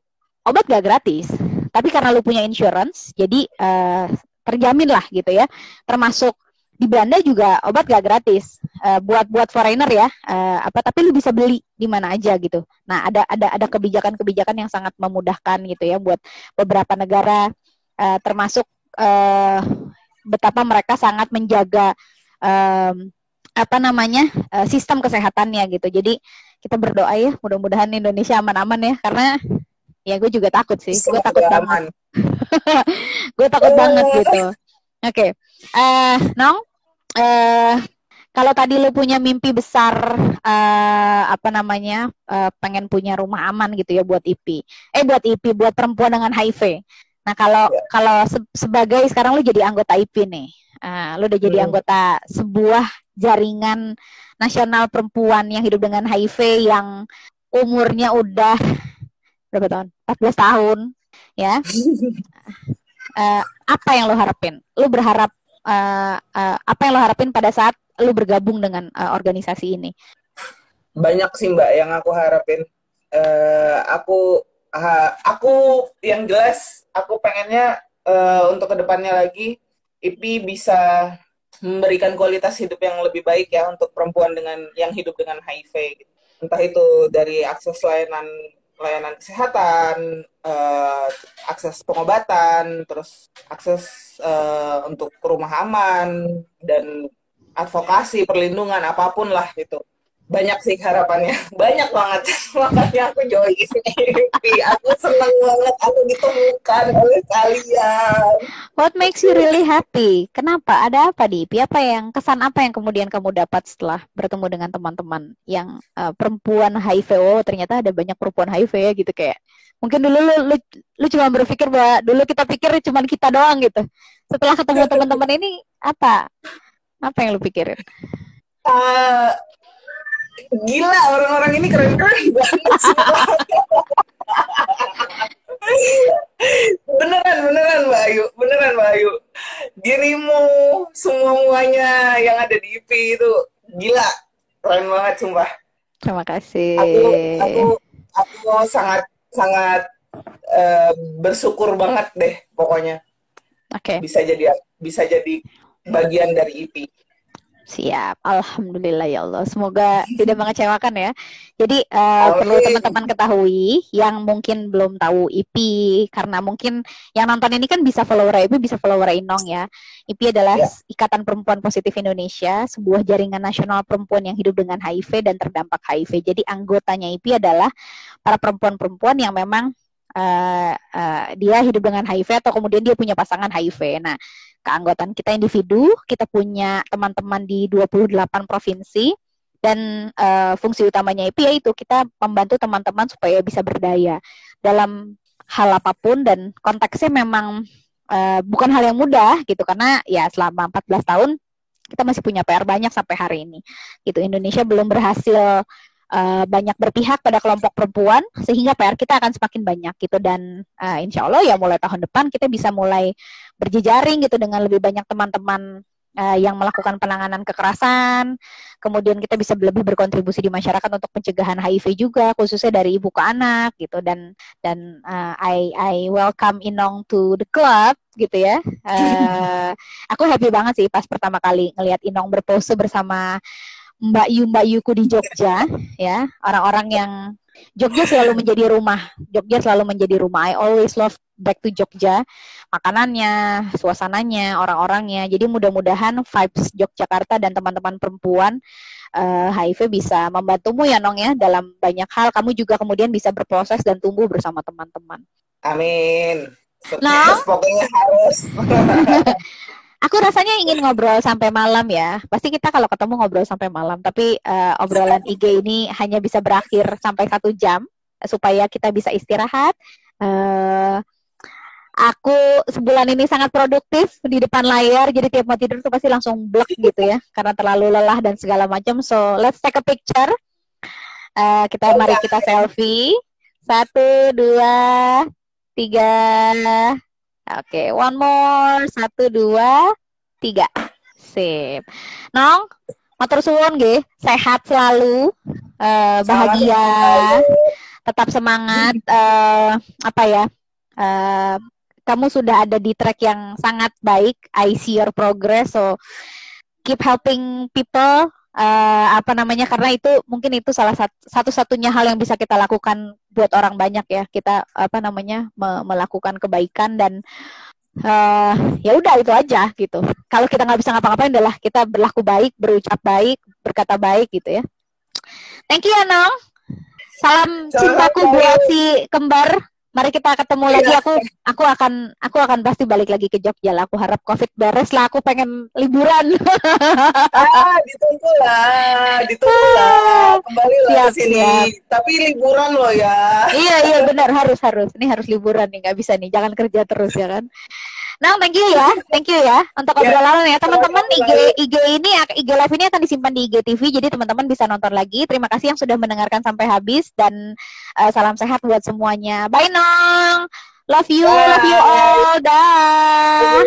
[SPEAKER 2] obat gak gratis tapi karena lu punya insurance jadi uh, terjamin lah gitu ya. Termasuk di Belanda juga obat gak gratis. Uh, buat buat foreigner ya. Uh, apa tapi lu bisa beli di mana aja gitu. Nah ada ada ada kebijakan-kebijakan yang sangat memudahkan gitu ya buat beberapa negara. Uh, termasuk uh, betapa mereka sangat menjaga um, apa namanya uh, sistem kesehatannya gitu. Jadi kita berdoa ya mudah-mudahan Indonesia aman-aman ya karena ya gue juga takut sih. Gue takut banget. gue takut banget gitu. Oke. okay. Uh, Nong? uh, kalau tadi lu punya mimpi besar uh, apa namanya uh, pengen punya rumah aman gitu ya buat IP eh buat IP buat perempuan dengan HIV nah kalau yeah. kalau se sebagai sekarang lu jadi anggota IP nih. Uh, lu udah jadi hmm. anggota sebuah jaringan nasional perempuan yang hidup dengan HIV yang umurnya udah berapa tahun? 14 tahun ya. Uh, apa yang lo harapin? Lo berharap uh, apa yang lo harapin pada saat lo bergabung dengan uh, organisasi ini?
[SPEAKER 3] Banyak sih mbak yang aku harapin. Uh, aku uh, aku yang jelas aku pengennya uh, untuk ke depannya lagi IP bisa memberikan kualitas hidup yang lebih baik ya untuk perempuan dengan yang hidup dengan HIV. Gitu. Entah itu dari akses layanan layanan kesehatan, uh, akses pengobatan, terus akses uh, untuk rumah aman dan advokasi perlindungan apa pun lah itu banyak sih harapannya. Banyak banget. Makanya aku join aku senang banget. Aku ditemukan oleh kalian.
[SPEAKER 2] What makes you really happy? Kenapa? Ada apa di apa yang kesan apa yang kemudian kamu dapat setelah bertemu dengan teman-teman yang uh, perempuan HIV oh ternyata ada banyak perempuan HIV ya gitu kayak mungkin dulu lu, lu, lu cuma berpikir bahwa dulu kita pikir cuma kita doang gitu. Setelah ketemu teman-teman ini apa? Apa yang lu pikirin?
[SPEAKER 3] Uh, gila orang-orang ini keren-keren banget beneran beneran Mbak Ayu beneran Mbak Ayu dirimu semuanya yang ada di IP itu gila keren banget sumpah terima
[SPEAKER 2] kasih
[SPEAKER 3] aku aku aku sangat sangat uh, bersyukur banget deh pokoknya
[SPEAKER 2] Oke. Okay.
[SPEAKER 3] Bisa jadi bisa jadi bagian dari IP.
[SPEAKER 2] Siap, Alhamdulillah ya Allah. Semoga tidak mengecewakan ya. Jadi uh, perlu teman-teman ketahui yang mungkin belum tahu IP karena mungkin yang nonton ini kan bisa follower IP, bisa follower Inong ya. IP adalah ya. Ikatan Perempuan Positif Indonesia, sebuah jaringan nasional perempuan yang hidup dengan HIV dan terdampak HIV. Jadi anggotanya IP adalah para perempuan-perempuan yang memang uh, uh, dia hidup dengan HIV atau kemudian dia punya pasangan HIV. Nah, keanggotaan kita individu, kita punya teman-teman di 28 provinsi dan uh, fungsi utamanya IP yaitu kita membantu teman-teman supaya bisa berdaya dalam hal apa pun dan konteksnya memang uh, bukan hal yang mudah gitu karena ya selama 14 tahun kita masih punya PR banyak sampai hari ini. Gitu Indonesia belum berhasil uh, banyak berpihak pada kelompok perempuan sehingga PR kita akan semakin banyak gitu. Dan uh, insya Allah ya mulai tahun depan kita bisa mulai berjejaring gitu dengan lebih banyak teman-teman uh, yang melakukan penanganan kekerasan. Kemudian kita bisa lebih berkontribusi di masyarakat untuk pencegahan HIV juga khususnya dari ibu ke anak gitu. Dan dan uh, I I welcome Inong to the club gitu ya. Uh, aku happy banget sih pas pertama kali ngelihat Inong berpose bersama Mbak Yu Mbak Yuku di Jogja ya. Orang-orang yang Jogja selalu menjadi rumah. Jogja selalu menjadi rumah. I always love back to Jogja. Makanannya suasananya orang-orangnya. Jadi mudah-mudahan vibes Yogyakarta dan teman-teman perempuan uh, eh, HIV bisa membantumu ya Nong ya dalam banyak hal. Kamu juga kemudian bisa berproses dan tumbuh bersama teman-teman.
[SPEAKER 3] Amin. Nah, pokoknya harus
[SPEAKER 2] Aku rasanya ingin ngobrol sampai malam ya. Pasti kita kalau ketemu ngobrol sampai malam. Tapi uh, obrolan IG ini hanya bisa berakhir sampai satu jam supaya kita bisa istirahat. Uh, aku sebulan ini sangat produktif di depan layar. Jadi tiap mau tidur tuh pasti langsung blok gitu ya, karena terlalu lelah dan segala macam. So let's take a picture. Uh, kita mari kita selfie. Satu, dua, tiga. Oke, okay, one more. Satu, dua, tiga. Sip. Nong, motor suwun nggih, sehat selalu, uh, bahagia, tetap semangat. Uh, apa ya? Uh, kamu sudah ada di track yang sangat baik. I see your progress. So keep helping people uh, apa namanya karena itu mungkin itu salah satu satu-satunya hal yang bisa kita lakukan buat orang banyak ya. Kita apa namanya me melakukan kebaikan dan uh, ya udah itu aja gitu. Kalau kita nggak bisa ngapa-ngapain adalah kita berlaku baik berucap baik berkata baik gitu ya. Thank you ya Nong. Salam cintaku buat si kembar mari kita ketemu lagi. Iya. aku aku akan aku akan pasti balik lagi ke Jogja lah. Aku harap covid beres lah. Aku pengen liburan.
[SPEAKER 3] Ah ditunggu lah. Ditunggu lah. Kembali lah ke sini siap. tapi liburan loh ya.
[SPEAKER 2] Iya iya benar. Harus harus. Ini harus liburan nih. Nggak bisa nih. Jangan kerja terus ya kan Nah, thank you ya, thank you ya untuk ya. obrolan ya teman-teman. IG IG ini IG live ini akan disimpan di IG TV, jadi teman-teman bisa nonton lagi. Terima kasih yang sudah mendengarkan sampai habis dan uh, salam sehat buat semuanya. Bye Nong, love you, Bye. love you all, dah.